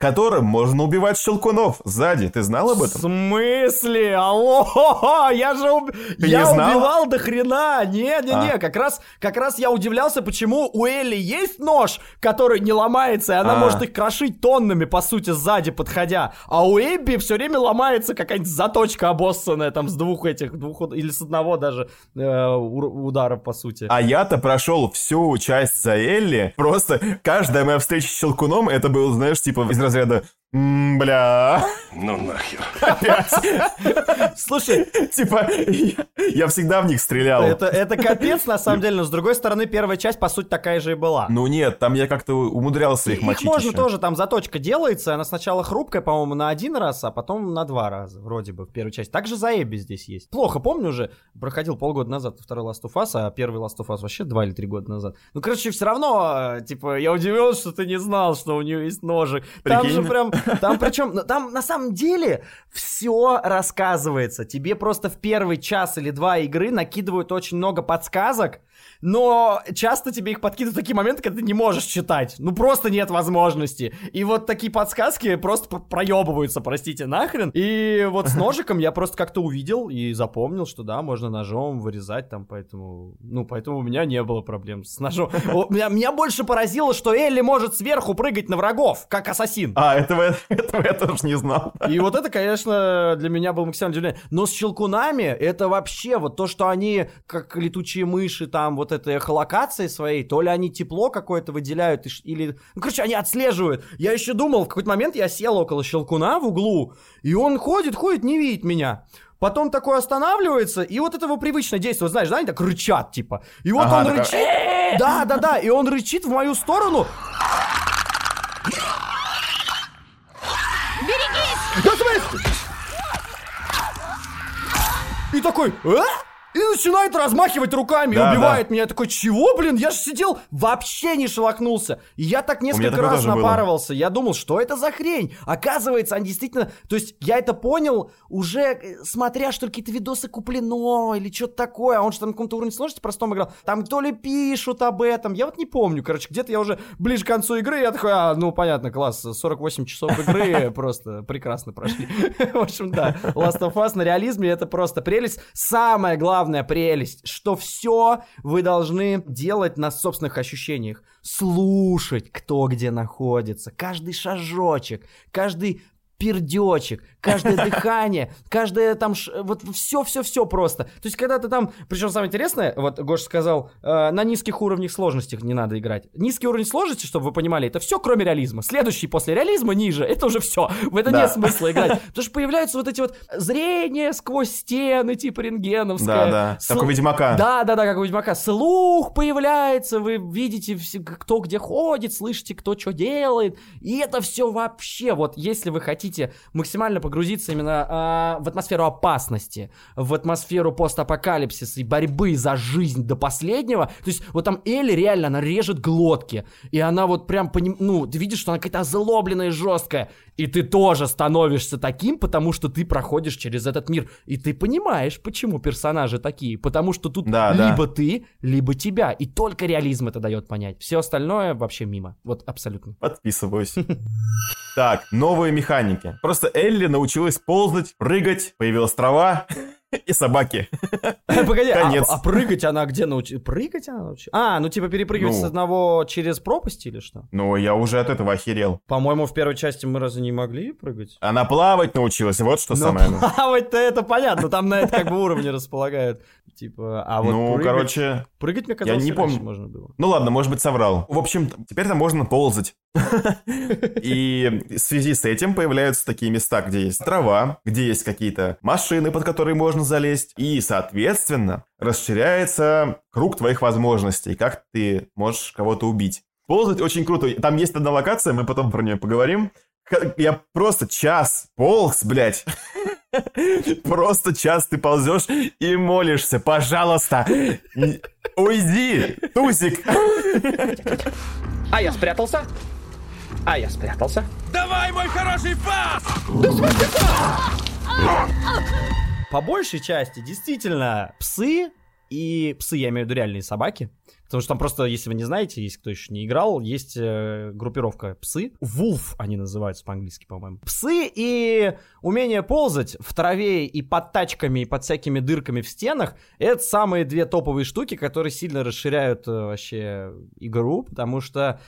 которым можно убивать щелкунов сзади. Ты знал об В этом? смысле? Алло, *laughs* я же уб- я убивал до хрена. Не-не-не, А. как раз как раз я удивлялся, почему у Элли есть нож, который не ломается, и она А. может их крошить тоннами, по сути, сзади подходя. А у Эбби все время ломается какая-нибудь заточка обоссанная там с двух этих, двух или с одного даже э, удара, по сути. А я-то прошел всю часть за Элли. Просто каждая моя встреча с щелкуном, это был, знаешь, типа из разряда «М, бля, Ну нахер. Слушай, типа, я, я всегда в них стрелял. это, это капец, на самом деле, но с другой стороны, первая часть, по сути, такая же и была. Ну нет, там я как-то умудрялся их Их мочить можно еще. тоже, там заточка делается, она сначала хрупкая, по-моему, на один раз, а потом на два раза, вроде бы, в первой части. Также за Эбби здесь есть. Плохо помню уже, проходил полгода назад второй Last of Us, а первый Last of Us вообще два или три года назад. Ну, короче, все равно, э, типа, я удивился, что ты не знал, что у нее есть ножик. Там Прикинь. же прям, Там причем, ну, там на самом деле все рассказывается. Тебе просто в первый час или два игры накидывают очень много подсказок, но часто тебе их подкидывают в такие моменты, когда ты не можешь читать. Ну просто нет возможности. И вот такие подсказки просто проебываются, простите, нахрен. И вот с *laughs* ножиком я просто как-то увидел и запомнил, что да, можно ножом вырезать там, поэтому... Ну, поэтому у меня не было проблем с ножом. Меня, меня больше поразило, что Элли может сверху прыгать на врагов, как ассасин. А, этого, этого я тоже не знал. И вот это, конечно, для меня было максимально удивление. Но с щелкунами это вообще вот то, что они, как летучие мыши, там вот этой эхолокацией своей, то ли они тепло какое-то выделяют, или... Ну, короче, они отслеживают. Я еще думал, в какой-то момент я сел около щелкуна в углу, и он ходит, ходит, не видит меня. Потом такой останавливается, и вот это его привычное действие, вот знаешь, да, они так рычат, типа. И вот Ага, он такая, рычит. Да, да, да, и он рычит в мою сторону. Берегись! Да, смотри! И такой, а? И начинает размахивать руками, Да, и убивает меня. Я такой, чего, блин? Я же сидел, вообще не шелохнулся. И я так несколько раз тоже было. напарывался. Я думал, что это за хрень? Оказывается, они действительно... То есть я это понял уже, э, смотря, что какие-то видосы куплено или что-то такое. А он же там на каком-то уровне сложности простом играл. Там то ли пишут об этом. Я вот не помню. Короче, где-то я уже ближе к концу игры, я такой, а, ну, понятно, класс. 48 часов игры *laughs* просто прекрасно прошли. *laughs* В общем, да. Last of Us на реализме это просто прелесть. Самая главная прелесть, что все вы должны делать на собственных ощущениях. Слушать, кто где находится. Каждый шажочек, каждый пердечек, каждое *laughs* дыхание, каждое там, ш- вот все-все-все просто. То есть, когда ты там, причем самое интересное, вот Гоша сказал, э, на низких уровнях сложности не надо играть. Низкий уровень сложности, чтобы вы понимали, это все кроме реализма. Следующий после реализма ниже, это уже все. В это Да. нет смысла играть. Потому что появляются вот эти вот зрения сквозь стены, типа рентгеновское. Да, да. Сл- Как у Ведьмака. Да, да, да, как у Ведьмака. Слух появляется, вы видите, кто где ходит, слышите, кто что делает. И это все вообще, вот если вы хотите максимально погрузиться именно а, в атмосферу опасности, в атмосферу постапокалипсиса и борьбы за жизнь до последнего, то есть вот там Элли реально, она режет глотки, и она вот прям, поним- ну, ты видишь, что она какая-то озлобленная и жесткая, и ты тоже становишься таким, потому что ты проходишь через этот мир, и ты понимаешь, почему персонажи такие, потому что тут Да, да. либо ты, либо тебя, и только реализм это дает понять, все остальное вообще мимо, вот абсолютно. Подписываюсь. Так, новые механики. Просто Элли научилась ползать, прыгать, появилась трава *laughs* и собаки. *laughs* Погоди, а- Конец. А, прыгать она где научилась? Прыгать она научилась? А, ну типа перепрыгивать Ну. с одного через пропасть или что? Ну, я уже от этого охерел. По-моему, в первой части мы разве не могли прыгать? Она плавать научилась, вот что Ну, самое. *laughs* плавать-то это понятно, там на это как бы уровни располагают. Типа, а вот Ну, прыгать- короче, Прыгать, мне казалось, не раньше помню. можно было. ну ладно, может быть, соврал. В общем, теперь там можно ползать. *laughs* И в связи с этим появляются такие места, где есть трава, где есть какие-то машины, под которые можно залезть. И, соответственно, расширяется круг твоих возможностей, как ты можешь кого-то убить. Ползать очень круто. Там есть одна локация, мы потом про нее поговорим. Я просто час полз, блядь. *laughs* Просто час ты ползешь и молишься, пожалуйста, уйди, Тузик. А я спрятался. А я спрятался. Давай, мой хороший фас! По большей части, действительно, псы, и псы, я имею в виду реальные собаки, потому что там просто, если вы не знаете, если кто еще не играл, есть э, группировка псы, Wolf они называются по-английски, по-моему. Псы и умение ползать в траве и под тачками, и под всякими дырками в стенах, это самые две топовые штуки, которые сильно расширяют э, вообще игру, потому что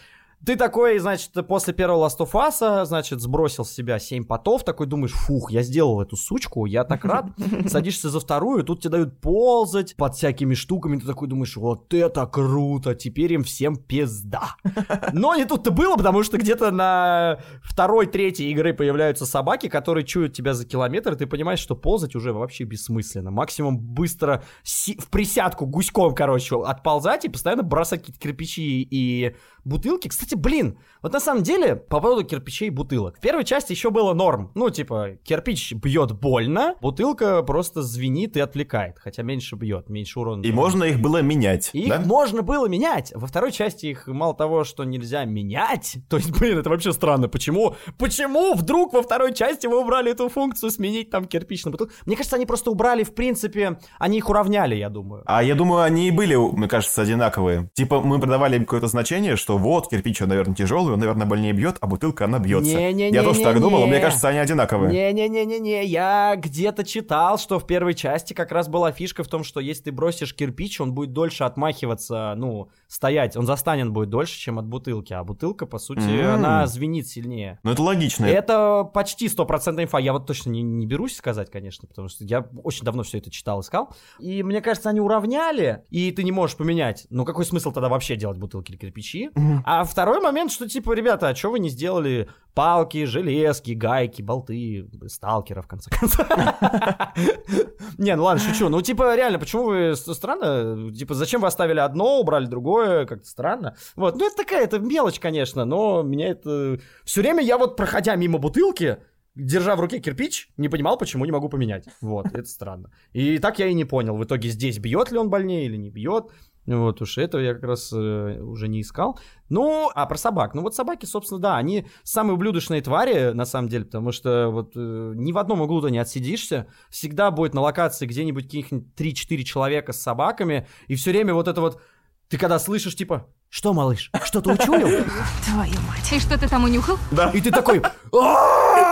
ты такой, значит, после первого Last of Us, значит, сбросил с себя 7 потов, такой думаешь, фух, я сделал эту сучку, я так рад. *laughs* Садишься за вторую, тут тебе дают ползать под всякими штуками, ты такой думаешь, вот это круто, теперь им всем пизда. *laughs* Но не тут-то было, потому что где-то на второй, третьей игры появляются собаки, которые чуют тебя за километр, и ты понимаешь, что ползать уже вообще бессмысленно. Максимум быстро си- в присядку гуськом, короче, отползать и постоянно бросать какие-то кирпичи и бутылки. Кстати, блин, вот на самом деле, по поводу кирпичей и бутылок. В первой части еще было норм. Ну, типа, кирпич бьет больно, бутылка просто звенит и отвлекает. Хотя меньше бьет, меньше урона. И можно их было менять, И да? их можно было менять. Во второй части их мало того, что нельзя менять, *laughs* то есть, блин, это вообще странно. Почему? Почему вдруг во второй части вы убрали эту функцию сменить там кирпич на бутылку? Мне кажется, они просто убрали, в принципе, они их уравняли, я думаю. А я думаю, они и были, мне кажется, одинаковые. Типа, мы продавали им какое-то значение, что вот, кирпич, он, наверное, тяжелый, он, наверное, больнее бьет, а бутылка, она бьется. Не-не-не-не-не. Я тоже так думал, а мне кажется, они одинаковые. Не-не-не-не-не, я где-то читал, что в первой части как раз была фишка в том, что если ты бросишь кирпич, он будет дольше отмахиваться, ну, стоять, он застанен будет дольше, чем от бутылки, а бутылка, по сути, М. она звенит сильнее. Ну, это логично. Это почти стопроцентная инфа. Я вот точно не, не берусь сказать, конечно, потому что я очень давно все это читал, искал. И мне кажется, они уравняли, и ты не можешь поменять. Ну, какой смысл тогда вообще делать бутылки или кирпичи? А второй момент, что типа, ребята, а что вы не сделали палки, железки, гайки, болты, сталкера, в конце концов? *laughs* Не, ну ладно, шучу. Ну, типа, реально, почему вы странно? Типа, зачем вы оставили одно, убрали другое? Как-то странно. Вот, ну, это такая, это мелочь, конечно, но меня это... Все время я вот, проходя мимо бутылки, держа в руке кирпич, не понимал, почему не могу поменять. Вот, это странно. И так я и не понял, в итоге здесь бьет ли он больнее или не бьет. Вот уж этого я как раз э, уже не искал. Ну, а про собак. Ну вот собаки, собственно, да, они самые ублюдочные твари, на самом деле, потому что вот э, ни в одном углу ты не отсидишься. Всегда будет на локации где-нибудь каких-нибудь 3-4 человека с собаками. И все время вот это вот... Ты когда слышишь, типа, что, малыш, что-то учуял? *laughs* Твою мать. И что ты там унюхал? И ты такой,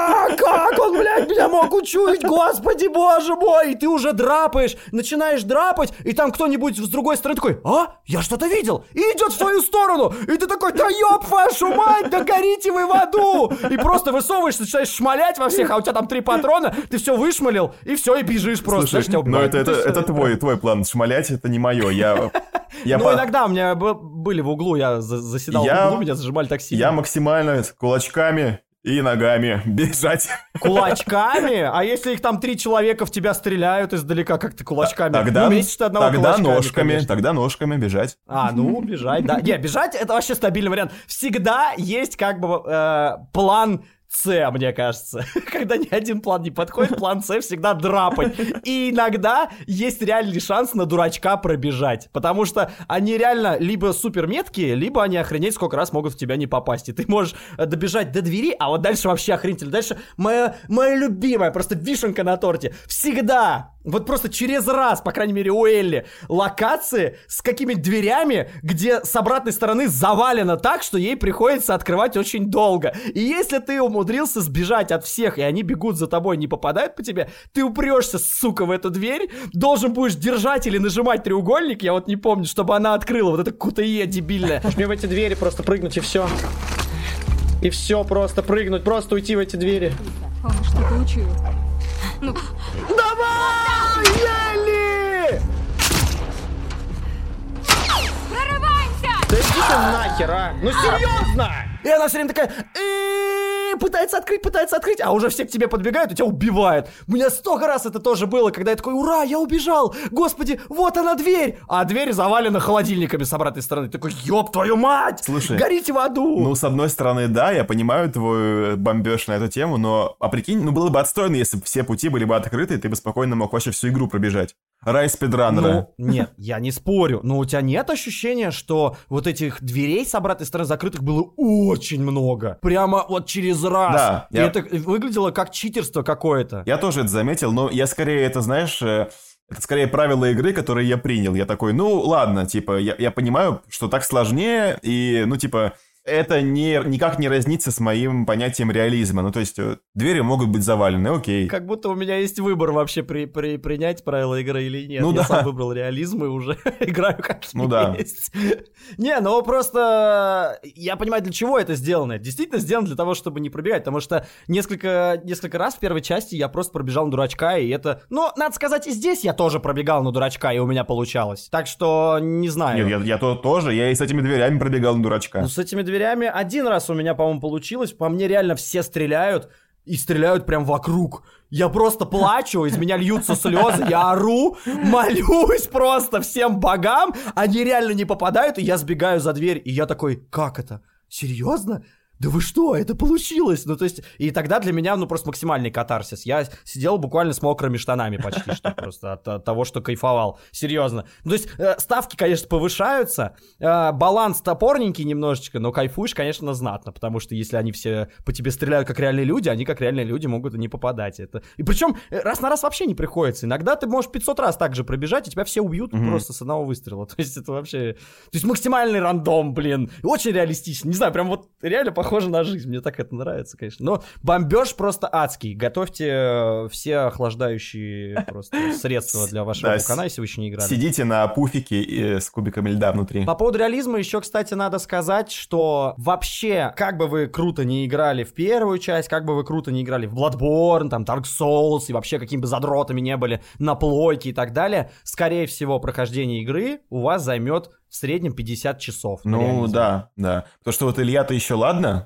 «А, как он, блядь, меня мог учуять, господи, боже мой, и ты уже драпаешь, начинаешь драпать, и там кто-нибудь с другой стороны такой, а, я что-то видел, и идет в твою сторону, и ты такой, да ёб вашу мать, да горите вы в аду, и просто высовываешься, начинаешь шмалять во всех, а у тебя там три патрона, ты все вышмалил, и все, и бежишь просто, знаешь, тебя Ну, это, это, это твой, твой план. Шмалять это не мое. Я, *laughs* я, Ну, по- иногда у меня были в углу, я за- заседал Я- в углу, меня зажимали так сильно. я максимально кулачками и ногами *laughs* бежать. Кулачками? А если их там три человека в тебя стреляют издалека, как ты кулачками? Тогда, ну, ты одного тогда кулачками, ножками, конечно. тогда ножками бежать. А, ну, бежать, да. Не, бежать это вообще стабильный вариант. Всегда есть как бы э, план С, мне кажется. *laughs* Когда ни один план не подходит, план С всегда драпать. И иногда есть реальный шанс на дурачка пробежать. Потому что они реально либо супер меткие, либо они охренеть сколько раз могут в тебя не попасть. И ты можешь э, добежать до двери, а вот дальше вообще охренительно. Дальше моя, моя любимая, просто вишенка на торте. Всегда, вот просто через раз, по крайней мере у Элли, локации с какими-то дверями, где с обратной стороны завалено так, что ей приходится открывать очень долго. И если ты умудрился сбежать от всех, и они бегут за тобой, не попадают по тебе, ты упрешься, сука, в эту дверь, должен будешь держать или нажимать треугольник, я вот не помню, чтобы она открыла вот это кутае дебильное. Мне в эти двери просто прыгнуть и все. И все, просто прыгнуть, просто уйти в эти двери. Он что-то учуял. Давай, Элли! Прорываемся! Да иди ты нахер, а! Ну серьезно! И она все время такая, «Э, пытается открыть, пытается открыть, а уже все к тебе подбегают и тебя убивают. У меня столько раз это тоже было, когда я такой, ура, я убежал, господи, вот она дверь, а дверь завалена холодильниками с обратной стороны. Такой, ёб твою мать, Слушай, горите в аду. Ну, с одной стороны, да, я понимаю твой бомбеж на эту тему, но, а прикинь, ну, было бы отстойно, если бы все пути были бы открыты, и ты бы спокойно мог вообще всю игру пробежать. Рай спидраннера. Ну, нет, я не спорю, но у тебя нет ощущения, что вот этих дверей с обратной стороны закрытых было очень много. Прямо вот через раз. Да, И я- это выглядело как читерство какое-то. Я тоже это заметил, но я скорее это, знаешь, э, это скорее правила игры, которые я принял. Я такой, ну ладно, типа, я, я понимаю, что так сложнее, и, ну, типа, это не, никак не разнится с моим понятием реализма. Ну, то есть, э, двери могут быть завалены, окей. Как будто у меня есть выбор вообще при, при, принять правила игры или нет. Ну я да. сам выбрал реализм и уже *laughs* играю как Ну да. есть. Не, ну просто я понимаю, для чего это сделано. Это действительно сделано для того, чтобы не пробегать, потому что несколько, несколько раз в первой части я просто пробежал на дурачка, и это... Ну, надо сказать, и здесь я тоже пробегал на дурачка, и у меня получалось. Так что, не знаю. Нет, я, я то тоже, я и с этими дверями пробегал на дурачка. Ну, с этими дверями один раз у меня, по-моему, получилось. По мне реально все стреляют. И стреляют прям вокруг. Я просто плачу, из меня льются слезы, я ору, молюсь просто всем богам. Они реально не попадают, и я сбегаю за дверь. И я такой, как это? серьезно? Да вы что, это получилось? Ну, то есть, и тогда для меня, ну, просто максимальный катарсис. Я сидел буквально с мокрыми штанами почти что просто от, от того, что кайфовал. Серьезно. Ну, то есть, э, ставки, конечно, повышаются, э, баланс топорненький немножечко, но кайфуешь, конечно, знатно, потому что если они все по тебе стреляют как реальные люди, они как реальные люди могут и не попадать. Это... И причем э, раз на раз вообще не приходится. Иногда ты можешь 500 раз так же пробежать, и тебя все убьют mm-hmm. просто с одного выстрела. *laughs* То есть, это вообще... То есть, максимальный рандом, блин. Очень реалистично. Не знаю, прям вот реально похоже на жизнь. Мне так это нравится, конечно. Но бомбеж просто адский. Готовьте э, все охлаждающие просто *laughs* средства для вашего Да, букана, если вы еще не играли. Сидите на пуфике и с кубиками льда внутри. По поводу реализма еще, кстати, надо сказать, что вообще, как бы вы круто не играли в первую часть, как бы вы круто не играли в Bloodborne, там, Dark Souls, и вообще какими бы задротами не были на плойке и так далее, скорее всего, прохождение игры у вас займет в среднем 50 часов. Ну да, да. Потому что вот Илья-то еще ладно.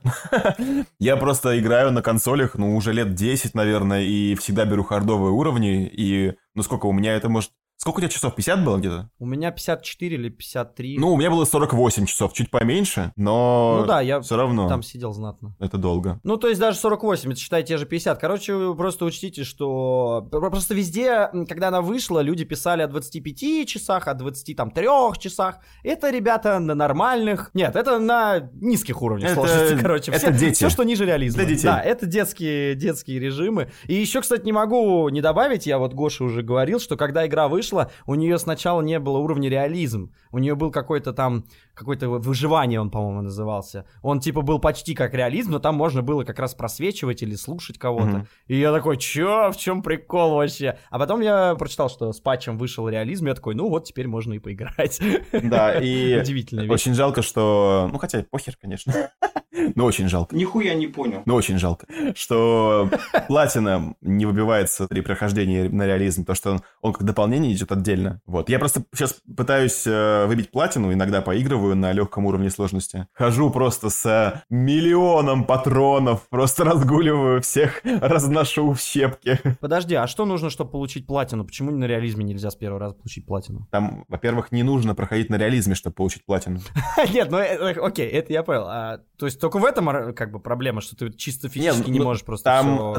*laughs* Я просто играю на консолях, ну, уже лет 10, наверное, и всегда беру хардовые уровни. И, ну, сколько у меня это может... Сколько у тебя часов? 50 было где-то? У меня 54 или 53. Ну, у меня было 48 часов, чуть поменьше, но Ну да, я все равно там сидел знатно. это долго. Ну, то есть даже 48, это считай те же 50. Короче, просто учтите, что про- просто везде, когда она вышла, люди писали о 25 часах, о 23 часах. Это, ребята, на нормальных... Нет, это на низких уровнях Это- сложности, *laughs* короче. это все, дети. Все, что ниже реализма. Для детей. Да, это детские, детские режимы. И еще, кстати, не могу не добавить, я вот Гоша уже говорил, что когда игра вышла, у нее сначала не было уровня реализм. У нее был какой-то там, какое-то выживание он, по-моему, назывался. Он типа был почти как реализм, но там можно было как раз просвечивать или слушать кого-то. Мгм. И я такой, чё, в чем прикол вообще? А потом я прочитал, что с патчем вышел реализм, я такой, ну вот теперь можно и поиграть. *laughs* Да, и *laughs* Удивительная вещь. очень жалко, что... Ну, хотя похер, конечно. *laughs* Но очень жалко. Нихуя не понял. Ну, очень жалко, что платина не выбивается при прохождении на реализм, то что он, он как дополнение идет отдельно. Вот. Я просто сейчас пытаюсь э, выбить платину, иногда поигрываю на легком уровне сложности. Хожу просто с миллионом патронов, просто разгуливаю всех, разношу в щепки. Подожди, а что нужно, чтобы получить платину? Почему на реализме нельзя с первого раза получить платину? Там, во-первых, не нужно проходить на реализме, чтобы получить платину. *laughs* Нет, ну э, э, окей, это я понял. А, то есть только в этом как бы проблема, что ты чисто физически не ну, можешь просто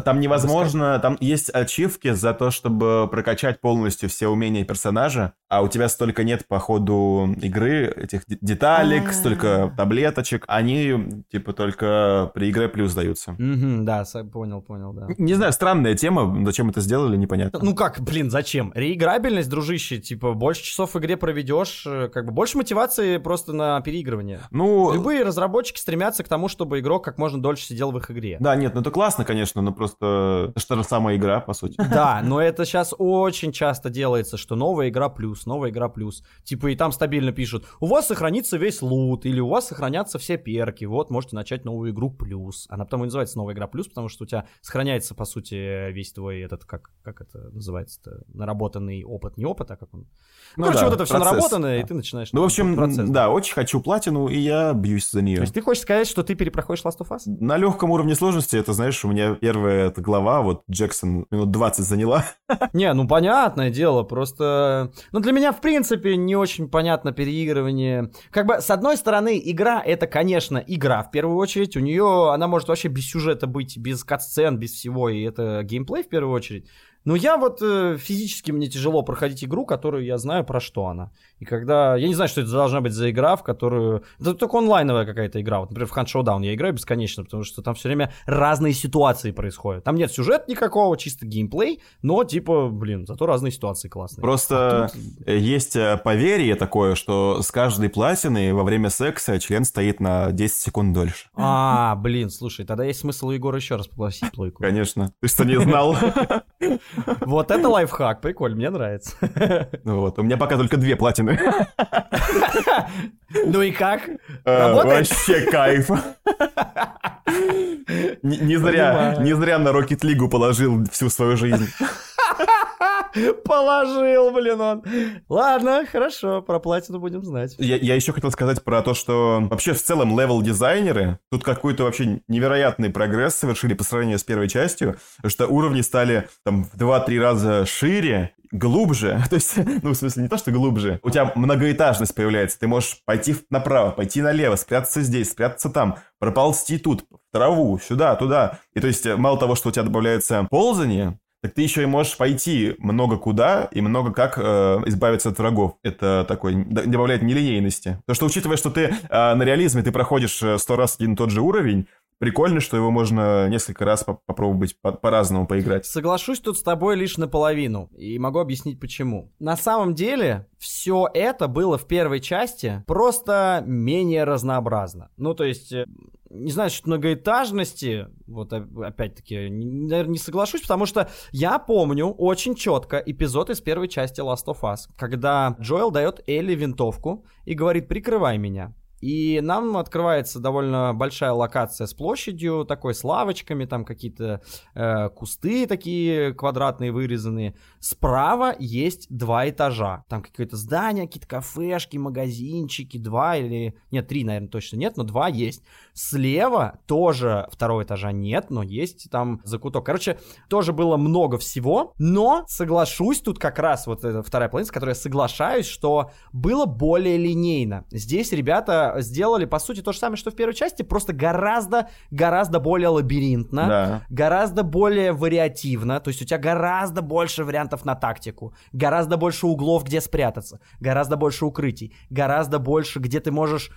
там невозможно, там есть ачивки за то, чтобы прокачать полностью все умения персонажа, а у тебя столько нет по ходу игры этих деталек, А. столько таблеточек, они типа только при игре плюс даются. Мгм, да, со- понял, понял, да. Не знаю, странная тема, зачем это сделали, непонятно. Ну как, блин, зачем? Реиграбельность, дружище, типа, больше часов в игре проведешь, э, как бы больше мотивации просто на переигрывание. Ну, Любые разработчики стремятся к тому, чтобы игрок как можно дольше сидел в их игре. да, нет, ну это классно, конечно, но просто это же самая игра, по сути. Да, но это сейчас очень часто делается, что новая игра плюс, новая игра плюс. Типа и там стабильно пишут, у вас сохранится весь лут, или у вас сохранятся все перки, вот можете начать новую игру плюс. Она потому и называется новая игра плюс, потому что у тебя сохраняется, по сути, весь твой этот, как, как это называется-то, наработанный опыт, не опыт, а как он... Ну Короче, да, вот это все процесс, наработано, и да. ты начинаешь... Ну, в общем, процесс. да, очень хочу платину, и я бьюсь за нее. То есть ты хочешь сказать, что ты перепроходишь Last of Us? На легком уровне сложности, это, знаешь, у меня первая эта глава, вот Джексон минут 20 заняла. Не, ну понятное дело, просто... Ну для меня, в принципе, не очень понятно переигрывание. Как бы, с одной стороны, игра — это, конечно, игра, в первую очередь. У нее, она может вообще без сюжета быть, без катсцен, без всего, и это геймплей, в первую очередь. Но я вот э, физически мне тяжело проходить игру, которую я знаю, про что она. И когда... Я не знаю, что это должна быть за игра, в которую... Это только онлайновая какая-то игра. Вот, например, в Hunt Showdown я играю бесконечно, потому что там все время разные ситуации происходят. Там нет сюжета никакого, чисто геймплей, но, типа, блин, зато разные ситуации классные. Просто А тут- э, есть э, поверье такое, что с каждой платиной во время секса член стоит на 10 секунд дольше. А, блин, слушай, тогда есть смысл у Егора еще раз попросить плойку. Конечно. Ты что, не знал? *laughs* Вот это лайфхак, прикольно, мне нравится. Вот. У меня пока только две платины. Ну и как? Э? Вообще кайф. Не зря, не зря на Rocket League положил всю свою жизнь. *laughs* Положил, блин, он. Ладно, хорошо, про платину будем знать. Я, я еще хотел сказать про то, что вообще в целом левел-дизайнеры тут какой-то вообще невероятный прогресс совершили по сравнению с первой частью, что уровни стали там в 2-3 раза шире, глубже, *laughs* то есть, ну, в смысле, не то, что глубже, у тебя многоэтажность появляется, ты можешь пойти направо, пойти налево, спрятаться здесь, спрятаться там, проползти тут, в траву, сюда, туда. И то есть, мало того, что у тебя добавляется ползание, так ты еще и можешь пойти много куда и много как э, избавиться от врагов. Это такой добавляет нелинейности. Потому что, учитывая, что ты э, на реализме ты проходишь э, сто раз один и тот же уровень, прикольно, что его можно несколько раз по- попробовать по- по-разному поиграть. Соглашусь тут с тобой лишь наполовину, и могу объяснить почему. На самом деле, все это было в первой части просто менее разнообразно. Ну, то есть, э, не знаю, что многоэтажности, вот опять-таки, наверное, не соглашусь, потому что я помню очень четко эпизод из первой части Last of Us, когда Джоэл дает Элли винтовку и говорит «прикрывай меня». И нам открывается довольно большая локация с площадью, такой с лавочками, там какие-то э, кусты такие квадратные вырезанные. Справа есть два этажа. Там какое-то здание, какие-то кафешки, магазинчики, два или... Нет, три, наверное, точно нет, но два есть. Слева тоже второго этажа нет, но есть там закуток. Короче, тоже было много всего, но соглашусь, тут как раз вот эта вторая половина, с которой я соглашаюсь, что было более линейно. Здесь ребята сделали, по сути, то же самое, что в первой части, просто гораздо, гораздо более лабиринтно, Да. гораздо более вариативно, то есть у тебя гораздо больше вариантов на тактику, гораздо больше углов, где спрятаться, гораздо больше укрытий, гораздо больше, где ты можешь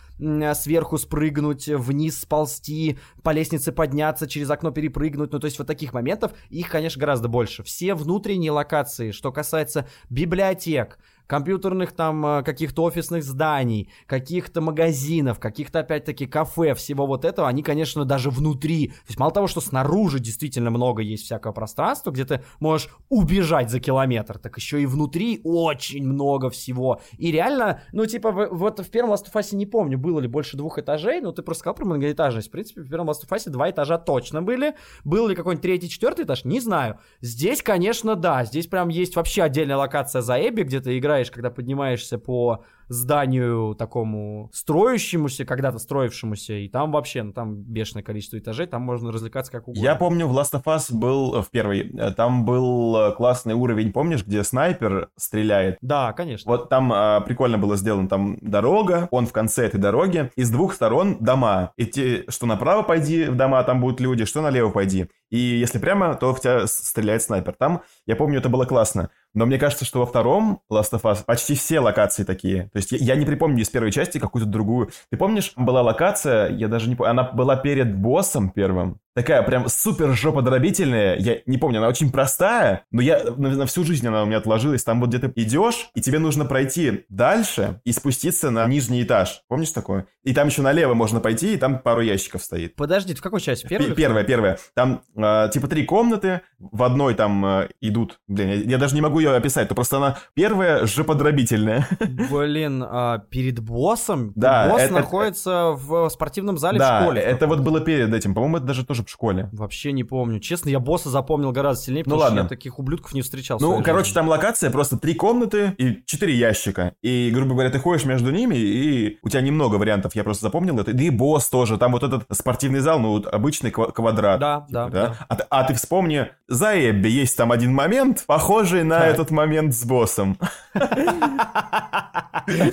сверху спрыгнуть, вниз сползти, по лестнице подняться, через окно перепрыгнуть, ну то есть вот таких моментов, их, конечно, гораздо больше. Все внутренние локации, что касается библиотек, компьютерных там э, каких-то офисных зданий, каких-то магазинов, каких-то опять-таки кафе, всего вот этого, они, конечно, даже внутри, то есть мало того, что снаружи действительно много есть всякого пространства, где ты можешь убежать за километр, так еще и внутри очень много всего. И реально, ну типа вот в первом Last of Us не помню, было ли больше двух этажей, но ты просто сказал про многоэтажность. В принципе, в первом Last of Us два этажа точно были. Был ли какой-нибудь третий, четвертый этаж, не знаю. Здесь, конечно, да, здесь прям есть вообще отдельная локация за Эбби, где ты играешь, когда поднимаешься по зданию такому строящемуся, когда-то строившемуся, и там вообще, ну там бешеное количество этажей, там можно развлекаться как угодно. Я помню, в Last of Us был, э, в первой, э, там был э, классный уровень, помнишь, где снайпер стреляет? Да, конечно. Вот там а, прикольно было сделано, там дорога, он в конце этой дороги, и с двух сторон дома. И те, что направо пойди в дома, там будут люди, что налево пойди. И если прямо, то в тебя стреляет снайпер. Там, я помню, это было классно. Но мне кажется, что во втором Last of Us почти все локации такие. То есть я, я не припомню из первой части какую-то другую. Ты помнишь, была локация, я даже не помню, она была перед боссом первым. Такая прям супер жоподробительная. Я не помню, она очень простая, но я на, на всю жизнь она у меня отложилась. Там вот где ты идешь, и тебе нужно пройти дальше и спуститься на нижний этаж. Помнишь такое? И там еще налево можно пойти, и там пару ящиков стоит. Подожди, в какой части? Первый? Пе- Первая, первая. Там э, типа три комнаты, в одной там э, идут... Блин, я, я даже не могу ее описать, то просто она первая жоподробительная. Блин, а, перед боссом? Да, Босс это- находится в спортивном зале в да, школе. это вот было перед этим. По-моему, это даже тоже в школе. Вообще не помню. Честно, я босса запомнил гораздо сильнее, потому Ну что ладно. я таких ублюдков не встречал. в Ну, короче, жизни. там локация просто три комнаты и четыре ящика. И, грубо говоря, ты ходишь между ними, и у тебя немного вариантов. Я просто запомнил это. Да и босс тоже. Там вот этот спортивный зал, ну, вот обычный ква- квадрат. Да, да, да. А, ты- а ты вспомни, за Эбби есть там один момент, похожий на этот момент с боссом. *laughs*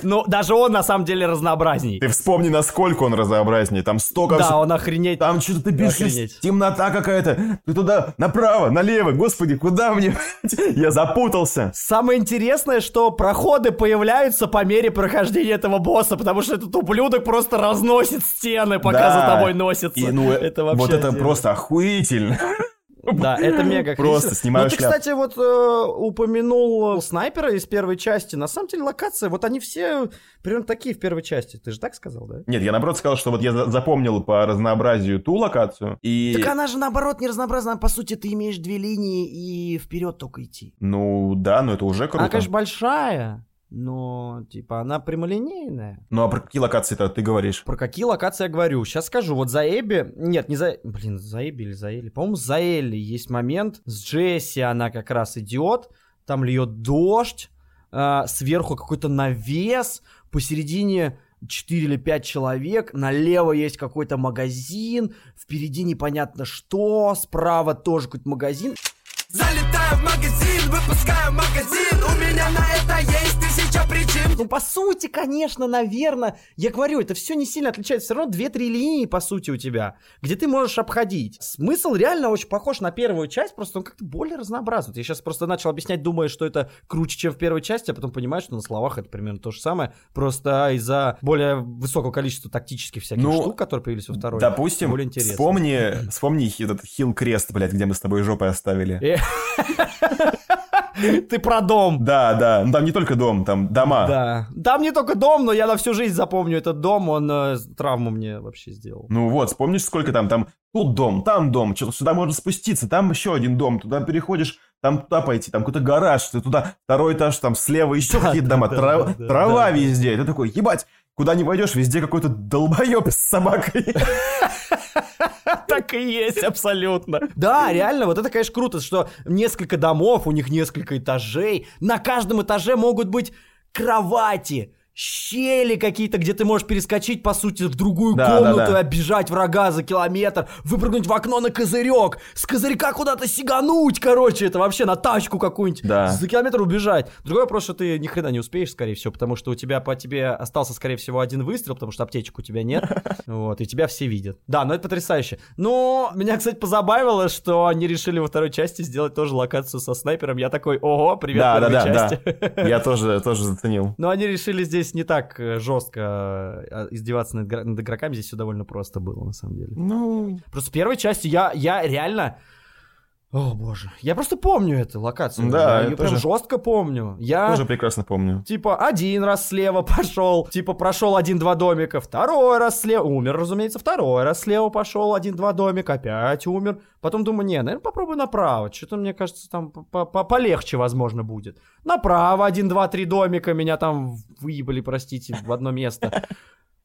Ну, даже он на самом деле разнообразней. Ты вспомни, насколько он разнообразнее. Там столько... Да, он охренеть. Там что-то ты бежишь, темнота какая-то. Ты туда, направо, налево. Господи, куда мне? *laughs* Я запутался. Самое интересное, что проходы появляются по мере прохождения этого босса, потому что этот ублюдок просто разносит стены, пока за тобой носится. И, ну, это вообще вот это просто охуительно. *laughs* Да, *laughs* это мега Просто снимаю Ну, ты, кстати, вот э, упомянул снайпера из первой части. На самом деле, локация, вот они все примерно такие в первой части. Ты же так сказал, да? Нет, я наоборот сказал, что вот я за- запомнил по разнообразию ту локацию. И... Так она же наоборот не разнообразна. По сути, ты имеешь две линии и вперед только идти. Ну да, но это уже круто. Она, конечно, большая, но типа она прямолинейная. Ну а про какие локации-то ты говоришь? Про какие локации я говорю? Сейчас скажу. Вот за Эбби... Нет, не за... Блин, за Эбби или за Элли? По-моему, за Элли есть момент. С Джесси она как раз идет. там льет дождь, а, сверху какой-то навес, посередине 4 или 5 человек, налево есть какой-то магазин, впереди непонятно что, справа тоже какой-то магазин. Залетаю в магазин, выпускаю магазин У меня на это есть тысяча причин Ну, по сути, конечно, наверное, я говорю, это все не сильно отличается. Все равно 2-3 линии, по сути, у тебя, где ты можешь обходить. Смысл реально очень похож на первую часть, просто он как-то более разнообразный. Я сейчас просто начал объяснять, думая, что это круче, чем в первой части, а потом понимаю, что на словах это примерно то же самое, просто из-за более высокого количества тактических всяких Ну, штук, которые появились во второй. Допустим, более интересно. вспомни, вспомни этот Хилл Крест, блядь, где мы с тобой жопой оставили. *laughs* *laughs* Ты про дом. Да, да, ну там не только дом, там дома. Да. Там не только дом, но я на всю жизнь запомню этот дом, он э, травму мне вообще сделал. Ну вот, вспомнишь, сколько там, там тут дом, там дом, что сюда можно спуститься, там еще один дом, туда переходишь, там туда пойти, там какой-то гараж, ты туда второй этаж, там слева еще какие-то дома, да, трав- да, да, трава да. везде, ты такой, ебать, куда не пойдешь, везде какой-то долбоеб с собакой. *laughs* Так и есть, абсолютно. Да, реально, вот это, конечно, круто, что несколько домов, у них несколько этажей. На каждом этаже могут быть кровати, щели какие-то, где ты можешь перескочить, по сути, в другую Да, да, комнату да. и оббежать врага за километр, выпрыгнуть в окно на козырек, с козырька куда-то сигануть, короче, это вообще на тачку какую-нибудь, Да. за километр убежать. Другой вопрос, что ты ни хрена не успеешь, скорее всего, потому что у тебя по тебе остался, скорее всего, один выстрел, потому что аптечек у тебя нет, *laughs* вот, и тебя все видят. Да, но это потрясающе. Но меня, кстати, позабавило, что они решили во второй части сделать тоже локацию со снайпером. Я такой, ого, привет Да, да, да, части. да. Я *laughs* тоже, тоже заценил. Но они решили здесь не так э, жестко э, издеваться над, над игроками, здесь все довольно просто было, на самом деле. Ну, Просто в первой части я, я реально... О, боже. Я просто помню эту локацию. Да, я я ее прям тоже. жестко помню. Я... тоже прекрасно помню. Типа, один раз слева *laughs* пошел, типа, прошел один-два домика, второй раз слева, умер, разумеется, второй раз слева пошел, один-два домика, опять умер. Потом думаю, не, наверное, попробую направо, что-то, мне кажется, там по- по- полегче, возможно, будет. Направо, один-два-три домика, меня там выебали, простите, в одно место.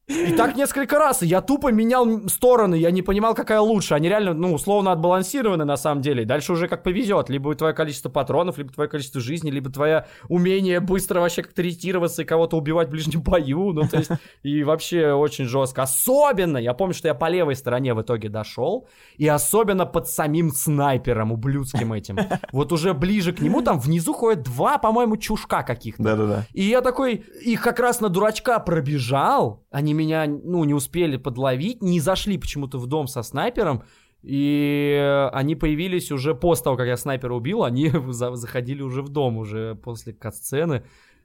И так несколько раз, я тупо менял стороны, я не понимал, какая лучше. Они реально, ну, условно отбалансированы на самом деле. Дальше уже как повезет. Либо твое количество патронов, либо твое количество жизни, либо твое умение быстро вообще как-то ретироваться и кого-то убивать в ближнем бою. Ну, то есть, и вообще очень жестко. Особенно, я помню, что я по левой стороне в итоге дошел, и особенно под самим снайпером, ублюдским этим. Вот уже ближе к нему, там внизу ходят два, по-моему, чушка каких-то. Да-да-да. И я такой, их как раз на дурачка пробежал, они меня, ну, не успели подловить, не зашли почему-то в дом со снайпером, и они появились уже после того, как я снайпера убил, они *laughs* за- заходили уже в дом, уже после катсцены.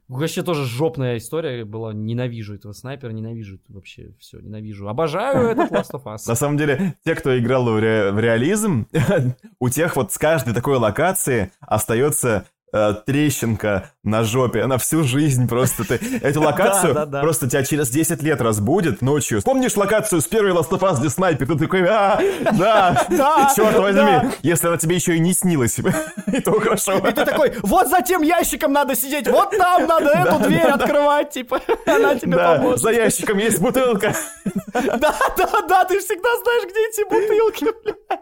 Вообще тоже жопная история была, ненавижу этого снайпера, ненавижу вообще все, ненавижу. Обожаю *laughs* этот Last of Us. На самом деле, те, кто играл в, ре- в реализм, *laughs* у тех вот с каждой такой локации остается трещинка на жопе на всю жизнь просто. Ты эту *laughs* локацию Да, да, да. просто тебя через 10 лет разбудит ночью. Помнишь локацию с первой Last of Us, где снайпер? Ты такой, а, да, *laughs* Да, черт возьми. Если она тебе еще и не снилась, *laughs* и то хорошо. И ты такой, вот за тем ящиком надо сидеть, вот там надо эту дверь открывать, типа, она тебе поможет. за ящиком есть бутылка. Да, да, да, ты всегда знаешь, где эти бутылки, бля.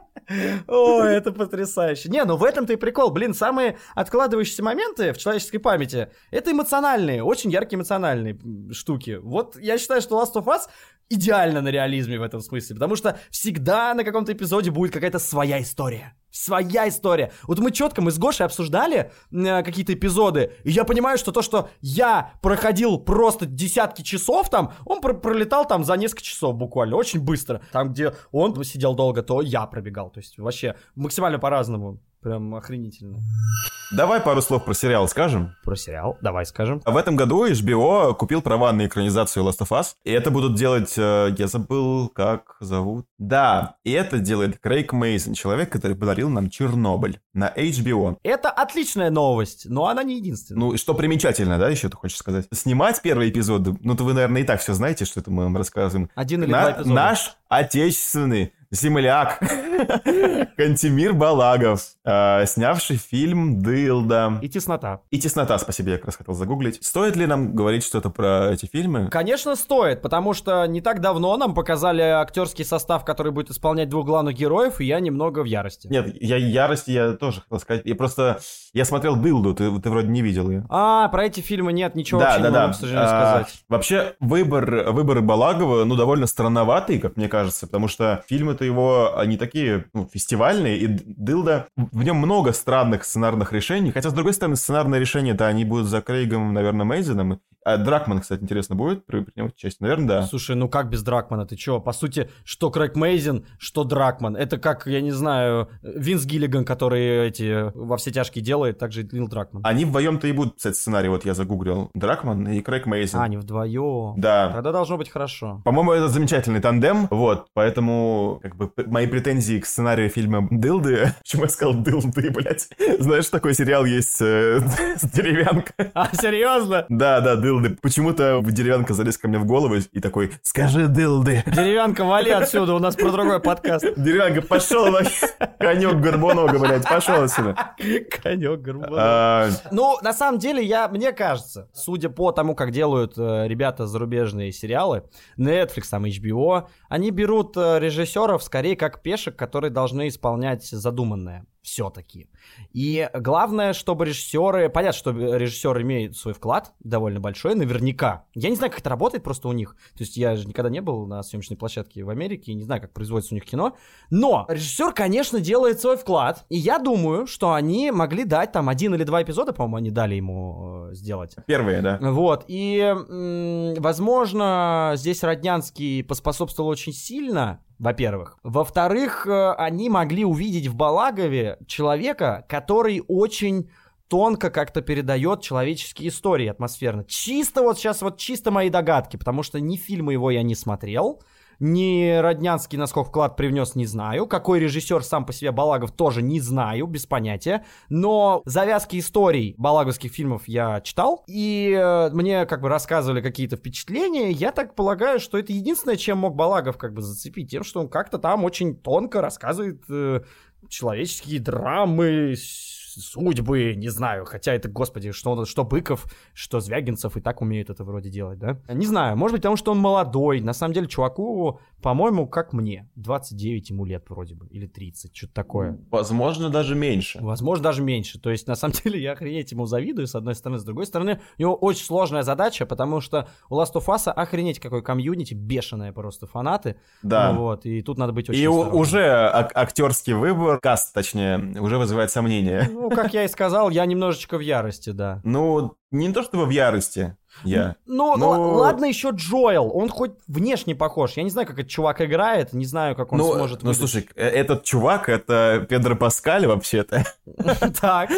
Ой, это потрясающе. Не, ну в этом-то и прикол. Блин, самые откладывающиеся моменты в человеческой памяти — это эмоциональные, очень яркие эмоциональные штуки. Вот я считаю, что Last of Us идеально на реализме в этом смысле, потому что всегда на каком-то эпизоде будет какая-то своя история. Своя история. Вот мы четко, мы с Гошей обсуждали э, какие-то эпизоды, и я понимаю, что то, что я проходил просто десятки часов там, он про- пролетал там за несколько часов буквально, очень быстро. Там, где он сидел долго, то я пробегал. То есть вообще максимально по-разному. Прям охренительно. Давай пару слов про сериал скажем. Про сериал, давай скажем. В этом году HBO купил права на экранизацию Last of Us. И это будут делать... э, я забыл, как зовут. Да, и это делает Крейг Мейсон, человек, который подарил нам Чернобыль на HBO. Это отличная новость, но она не единственная. Ну, и что примечательно, да, еще ты хочешь сказать? Снимать первые эпизоды, ну, то вы, наверное, и так все знаете, что это мы вам рассказываем. Один или На- два эпизода. Наш отечественный земляк *laughs* Кантимир Балагов, э, снявший фильм «Дылда». И теснота. И «Теснота», спасибо, я как раз хотел загуглить. Стоит ли нам говорить что-то про эти фильмы? Конечно, стоит, потому что не так давно нам показали актерский состав, который будет исполнять двух главных героев, и я немного в ярости. Нет, я ярости я тоже хотел сказать. Я просто... Я смотрел «Дылду», ты, ты вроде не видел ее. А, про эти фильмы нет ничего Да, вообще да, не да. могу, к сожалению, А, сказать. Вообще, выбор, выбор Балагова, ну, довольно странноватый, как мне кажется, потому что фильмы-то его, они такие, ну, фестивальные, и Дылда, в нем много странных сценарных решений, хотя, с другой стороны, сценарные решения-то они будут за Крейгом, наверное, Мейзеном. А Дракман, кстати, интересно, будет при- принимать участие? Наверное, да. Слушай, ну как без Дракмана? Ты чё? По сути, что Крейг Мейзен, что Дракман. Это как, я не знаю, Винс Гиллиган, который эти во все тяжкие делает, также и Лил Дракман. Они вдвоем-то и будут писать сценарий, вот я загуглил. Дракман и Крейг Мейзен. А, они вдвоем. Да. Тогда должно быть хорошо. По-моему, это замечательный тандем, вот, поэтому, как бы, мои претензии к сценарию фильма «Дылды», *laughs* почему я сказал «Дылды», блядь, знаешь, такой сериал есть э, *laughs* с деревянка. А, серьезно? Да, да, «Дылды». Почему-то деревянка залез ко мне в голову и такой «Скажи, Дылды». Деревянка, вали отсюда, у нас про другой подкаст. Деревянка, пошел на конек горбонога, блядь, пошел отсюда. Конек Горбунов. А, Ну, на самом деле, я, мне кажется, судя по тому, как делают э, ребята зарубежные сериалы, Netflix, там, HBO, они берут э, режиссеров скорее как пешек, которые должны исполнять задуманное все-таки. И главное, чтобы режиссеры... Понятно, что режиссер имеет свой вклад довольно большой, наверняка. Я не знаю, как это работает просто у них. То есть я же никогда не был на съемочной площадке в Америке и не знаю, как производится у них кино. Но режиссер, конечно, делает свой вклад. И я думаю, что они могли дать там один или два эпизода, по-моему, они дали ему э, сделать. Первые, да. Вот, и, возможно, здесь Роднянский поспособствовал очень сильно, во-первых. Во-вторых, э, они могли увидеть в Балагове человека, который очень тонко как-то передает человеческие истории атмосферно. Чисто вот сейчас, вот чисто мои догадки, потому что ни фильмы его я не смотрел, ни Роднянский на сколько вклад привнес, не знаю. Какой режиссер сам по себе Балагов тоже не знаю, без понятия. Но завязки историй балаговских фильмов я читал. И э, мне как бы рассказывали какие-то впечатления. Я так полагаю, что это единственное, чем мог Балагов как бы зацепить. Тем, что он как-то там очень тонко рассказывает э, человеческие драмы, судьбы, не знаю, хотя это, господи, что, что Быков, что Звягинцев и так умеют это вроде делать, да? Не знаю, может быть, потому что он молодой, на самом деле, чуваку, по-моему, как мне, 29 ему лет вроде бы, или 30, что-то такое. Возможно, даже меньше. Возможно, даже меньше. То есть, на самом *laughs* деле, я охренеть ему завидую, с одной стороны. С другой стороны, у него очень сложная задача, потому что у Last of Us охренеть какой комьюнити, бешеные просто фанаты. Да. Ну Вот, и тут надо быть очень И осторожным. уже ак- актерский выбор, каст, точнее, уже вызывает сомнения. Ну, как я и сказал, я немножечко в ярости, да. Ну, не то чтобы в ярости я. Ну, Ну- ладно еще Джоэл, он хоть внешне похож. Я не знаю, как этот чувак играет, не знаю, как он Ну, сможет ну выдать. слушай, э, этот чувак, это Педро Паскаль вообще-то. *laughs* Так,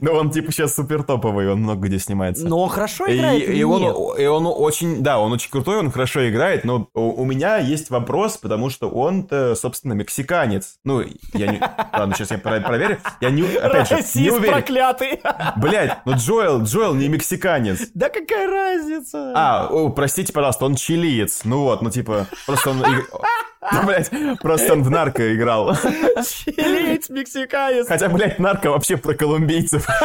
Но он типа сейчас супер топовый, он много где снимается. но он хорошо играет и он, и он очень, да, он очень крутой, он хорошо играет, но у, у меня есть вопрос, потому что он-то, собственно, мексиканец. Ну, я не... *laughs* Ладно, сейчас я про- проверю. Я не, опять же, не уверен. проклятый. Блять, ну Джоэл, Джоэл не мексиканец. Да какая разница? А, о, простите, пожалуйста, он чилиец. Ну вот, ну типа, просто он... *laughs* блядь, просто он в нарко играл. Чилиец, мексиканец. Хотя, блядь, нарко вообще про колумбийцев. *laughs*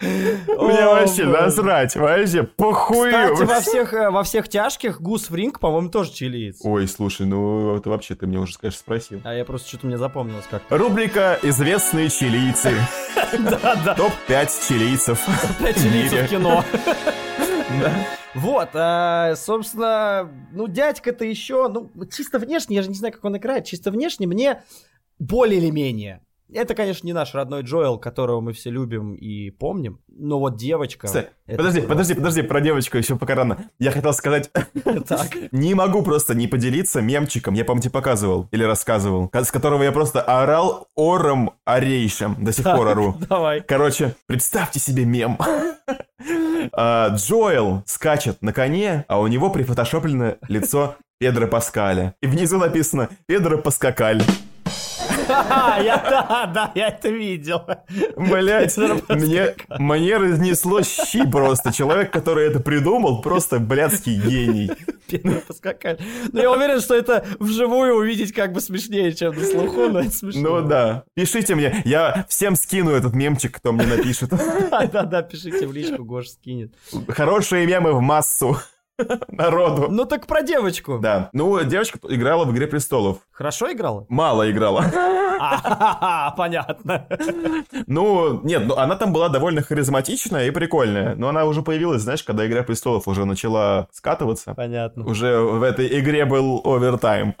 Мне вообще насрать, вообще похую. Кстати, во всех, э, во всех тяжких Гус Фринг, по-моему, тоже чилиец. Ой, слушай, ну это вообще ты мне уже, конечно, спросил. А я просто что-то мне запомнилось как. Рубрика «Известные чилийцы». *laughs* Да-да. Топ-5 чилийцев. Пять в чилийцев мире. в кино. *laughs* Вот, а, собственно, ну, дядька-то еще, ну, чисто внешне, я же не знаю, как он играет, чисто внешне мне более или менее. Это, конечно, не наш родной Джоэл, которого мы все любим и помним, но вот девочка... Кстати, Подожди, просто- подожди, подожди, про девочку еще пока рано. Я хотел сказать, *laughs* Так. *laughs* не могу просто не поделиться мемчиком, я, тебе показывал или рассказывал, ка- с которого я просто орал ором орейшим, до сих пор ору. Давай. Короче, представьте себе мем. *laughs* А, Джоэл скачет на коне, а у него прифотошоплено лицо Педро Паскаля. И внизу написано «Педро Паскакаль». *laughs* Я, да, да, я это видел. Блять, мне, мне разнесло щи просто. Человек, который это придумал, просто блядский гений. Но я уверен, что это вживую увидеть как бы смешнее, чем на слуху, но это смешно. Ну да. Пишите мне, я всем скину этот мемчик, кто мне напишет. *laughs* Да-да, пишите в личку, Гош скинет. Хорошие мемы в массу *laughs* народу. Ну так про девочку. Да. Ну, девочка играла в «Игре престолов». Хорошо играла? Мало играла. *laughs* А, *laughs* Понятно. Ну, нет, ну она там была довольно харизматичная и прикольная. Но она уже появилась, знаешь, когда «Игра престолов» уже начала скатываться. Понятно. Уже в этой игре был овертайм.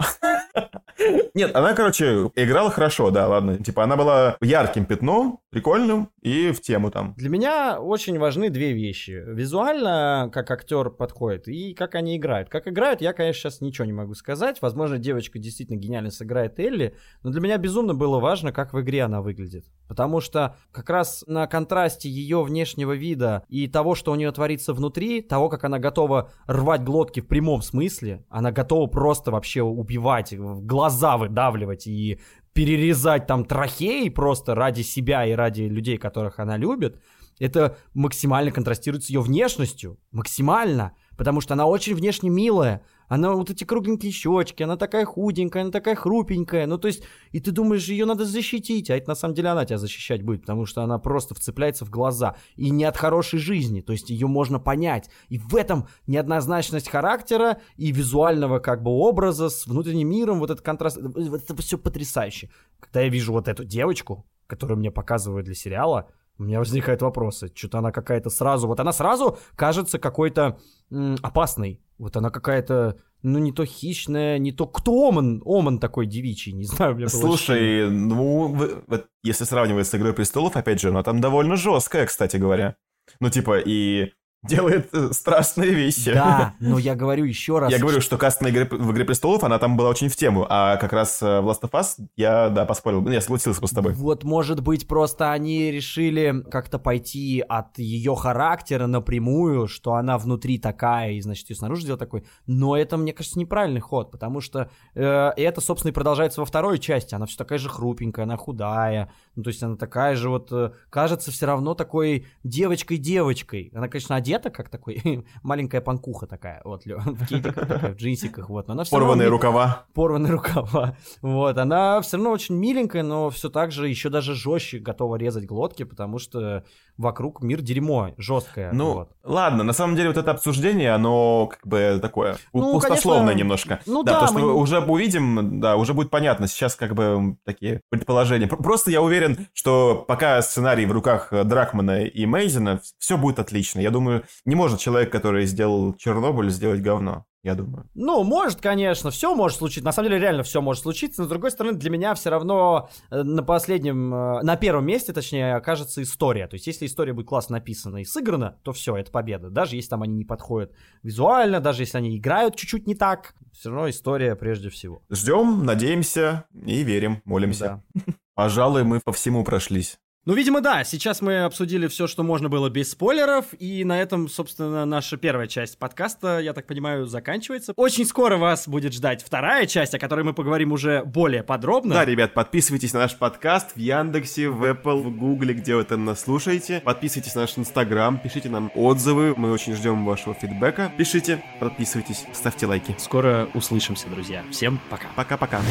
*laughs* Нет, она, короче, играла хорошо, да, ладно. Типа, она была ярким пятном, прикольным и в тему там. Для меня очень важны две вещи. Визуально, как актер подходит, и как они играют. Как играют, я, конечно, сейчас ничего не могу сказать. Возможно, девочка действительно гениально сыграет Элли, но для меня безумно было важно, как в игре она выглядит. Потому что как раз на контрасте ее внешнего вида и того, что у нее творится внутри, того, как она готова рвать глотки в прямом смысле, она готова просто вообще убивать, глаза выдавливать и перерезать там трахеи просто ради себя и ради людей, которых она любит, это максимально контрастирует с ее внешностью. Максимально. Потому что она очень внешне милая. Она вот эти кругленькие щечки, она такая худенькая, она такая хрупенькая. Ну, то есть, и ты думаешь, ее надо защитить, а это на самом деле она тебя защищать будет, потому что она просто вцепляется в глаза. И не от хорошей жизни, то есть ее можно понять. И в этом неоднозначность характера и визуального как бы образа с внутренним миром, вот этот контраст, это все потрясающе. Когда я вижу вот эту девочку, которую мне показывают для сериала, у меня возникают вопросы. Что-то она какая-то сразу... Вот она сразу кажется какой-то опасной. Вот она какая-то, ну, не то хищная, не то... Кто Оман? Оман такой девичий, не знаю. у меня было Слушай, ну, в- вот если сравнивать с «Игрой престолов», опять же, она там довольно жесткая, кстати говоря. Ну, типа, и делает э, страшные вещи. Да, *laughs* но я говорю еще раз. Я говорю, что каст на игре, в «Игре престолов», она там была очень в тему, а как раз э, в Last of Us я, да, поспорил. Ну, Я согласился с тобой. Вот, может быть, просто они решили как-то пойти от ее характера напрямую, что она внутри такая, и, значит, ее снаружи делать такой. Но это, мне кажется, неправильный ход, потому что э, это, собственно, и продолжается во второй части. Она все такая же хрупенькая, она худая. Ну, то есть она такая же вот, э, кажется, все равно такой девочкой-девочкой. Она, конечно, одета как такой, *laughs* маленькая панкуха такая, вот, *laughs* в такая, в джинсиках, вот. Но она равно Порванные ми- рукава. порванные *laughs* рукава. Вот, она все равно очень миленькая, но все так же, еще даже жестче готова резать глотки, потому что вокруг мир дерьмо жесткое. Ну, вот. Ладно, на самом деле вот это обсуждение, оно как бы такое Ну, пустословное конечно, немножко. ну да, да, потому что мы- уже увидим, да, уже будет понятно. Сейчас как бы такие предположения. Пр- Просто я уверен, что пока сценарий в руках э, Дракмана и Мейзена, все будет отлично. Я думаю, не может человек, который сделал Чернобыль, сделать говно. Я думаю. Ну, может, конечно, все может случиться. На самом деле, реально все может случиться. Но, с другой стороны, для меня все равно э, на последнем, э, на первом месте, точнее, окажется история. То есть, если история будет классно написана и сыграна, то все, это победа. Даже если там они не подходят визуально, даже если они играют чуть-чуть не так, все равно история прежде всего. Ждем, надеемся и верим, молимся. Пожалуй, мы по всему прошлись. Ну, видимо, да. Сейчас мы обсудили все, что можно было без спойлеров. И на этом, собственно, наша первая часть подкаста, я так понимаю, заканчивается. Очень скоро вас будет ждать вторая часть, о которой мы поговорим уже более подробно. Да, ребят, подписывайтесь на наш подкаст в Яндексе, в Apple, в Гугле, где вы там нас слушаете. Подписывайтесь на наш Инстаграм, пишите нам отзывы, мы очень ждем вашего фидбэка. Пишите, подписывайтесь, ставьте лайки. Скоро услышимся, друзья. Всем пока. Пока-пока.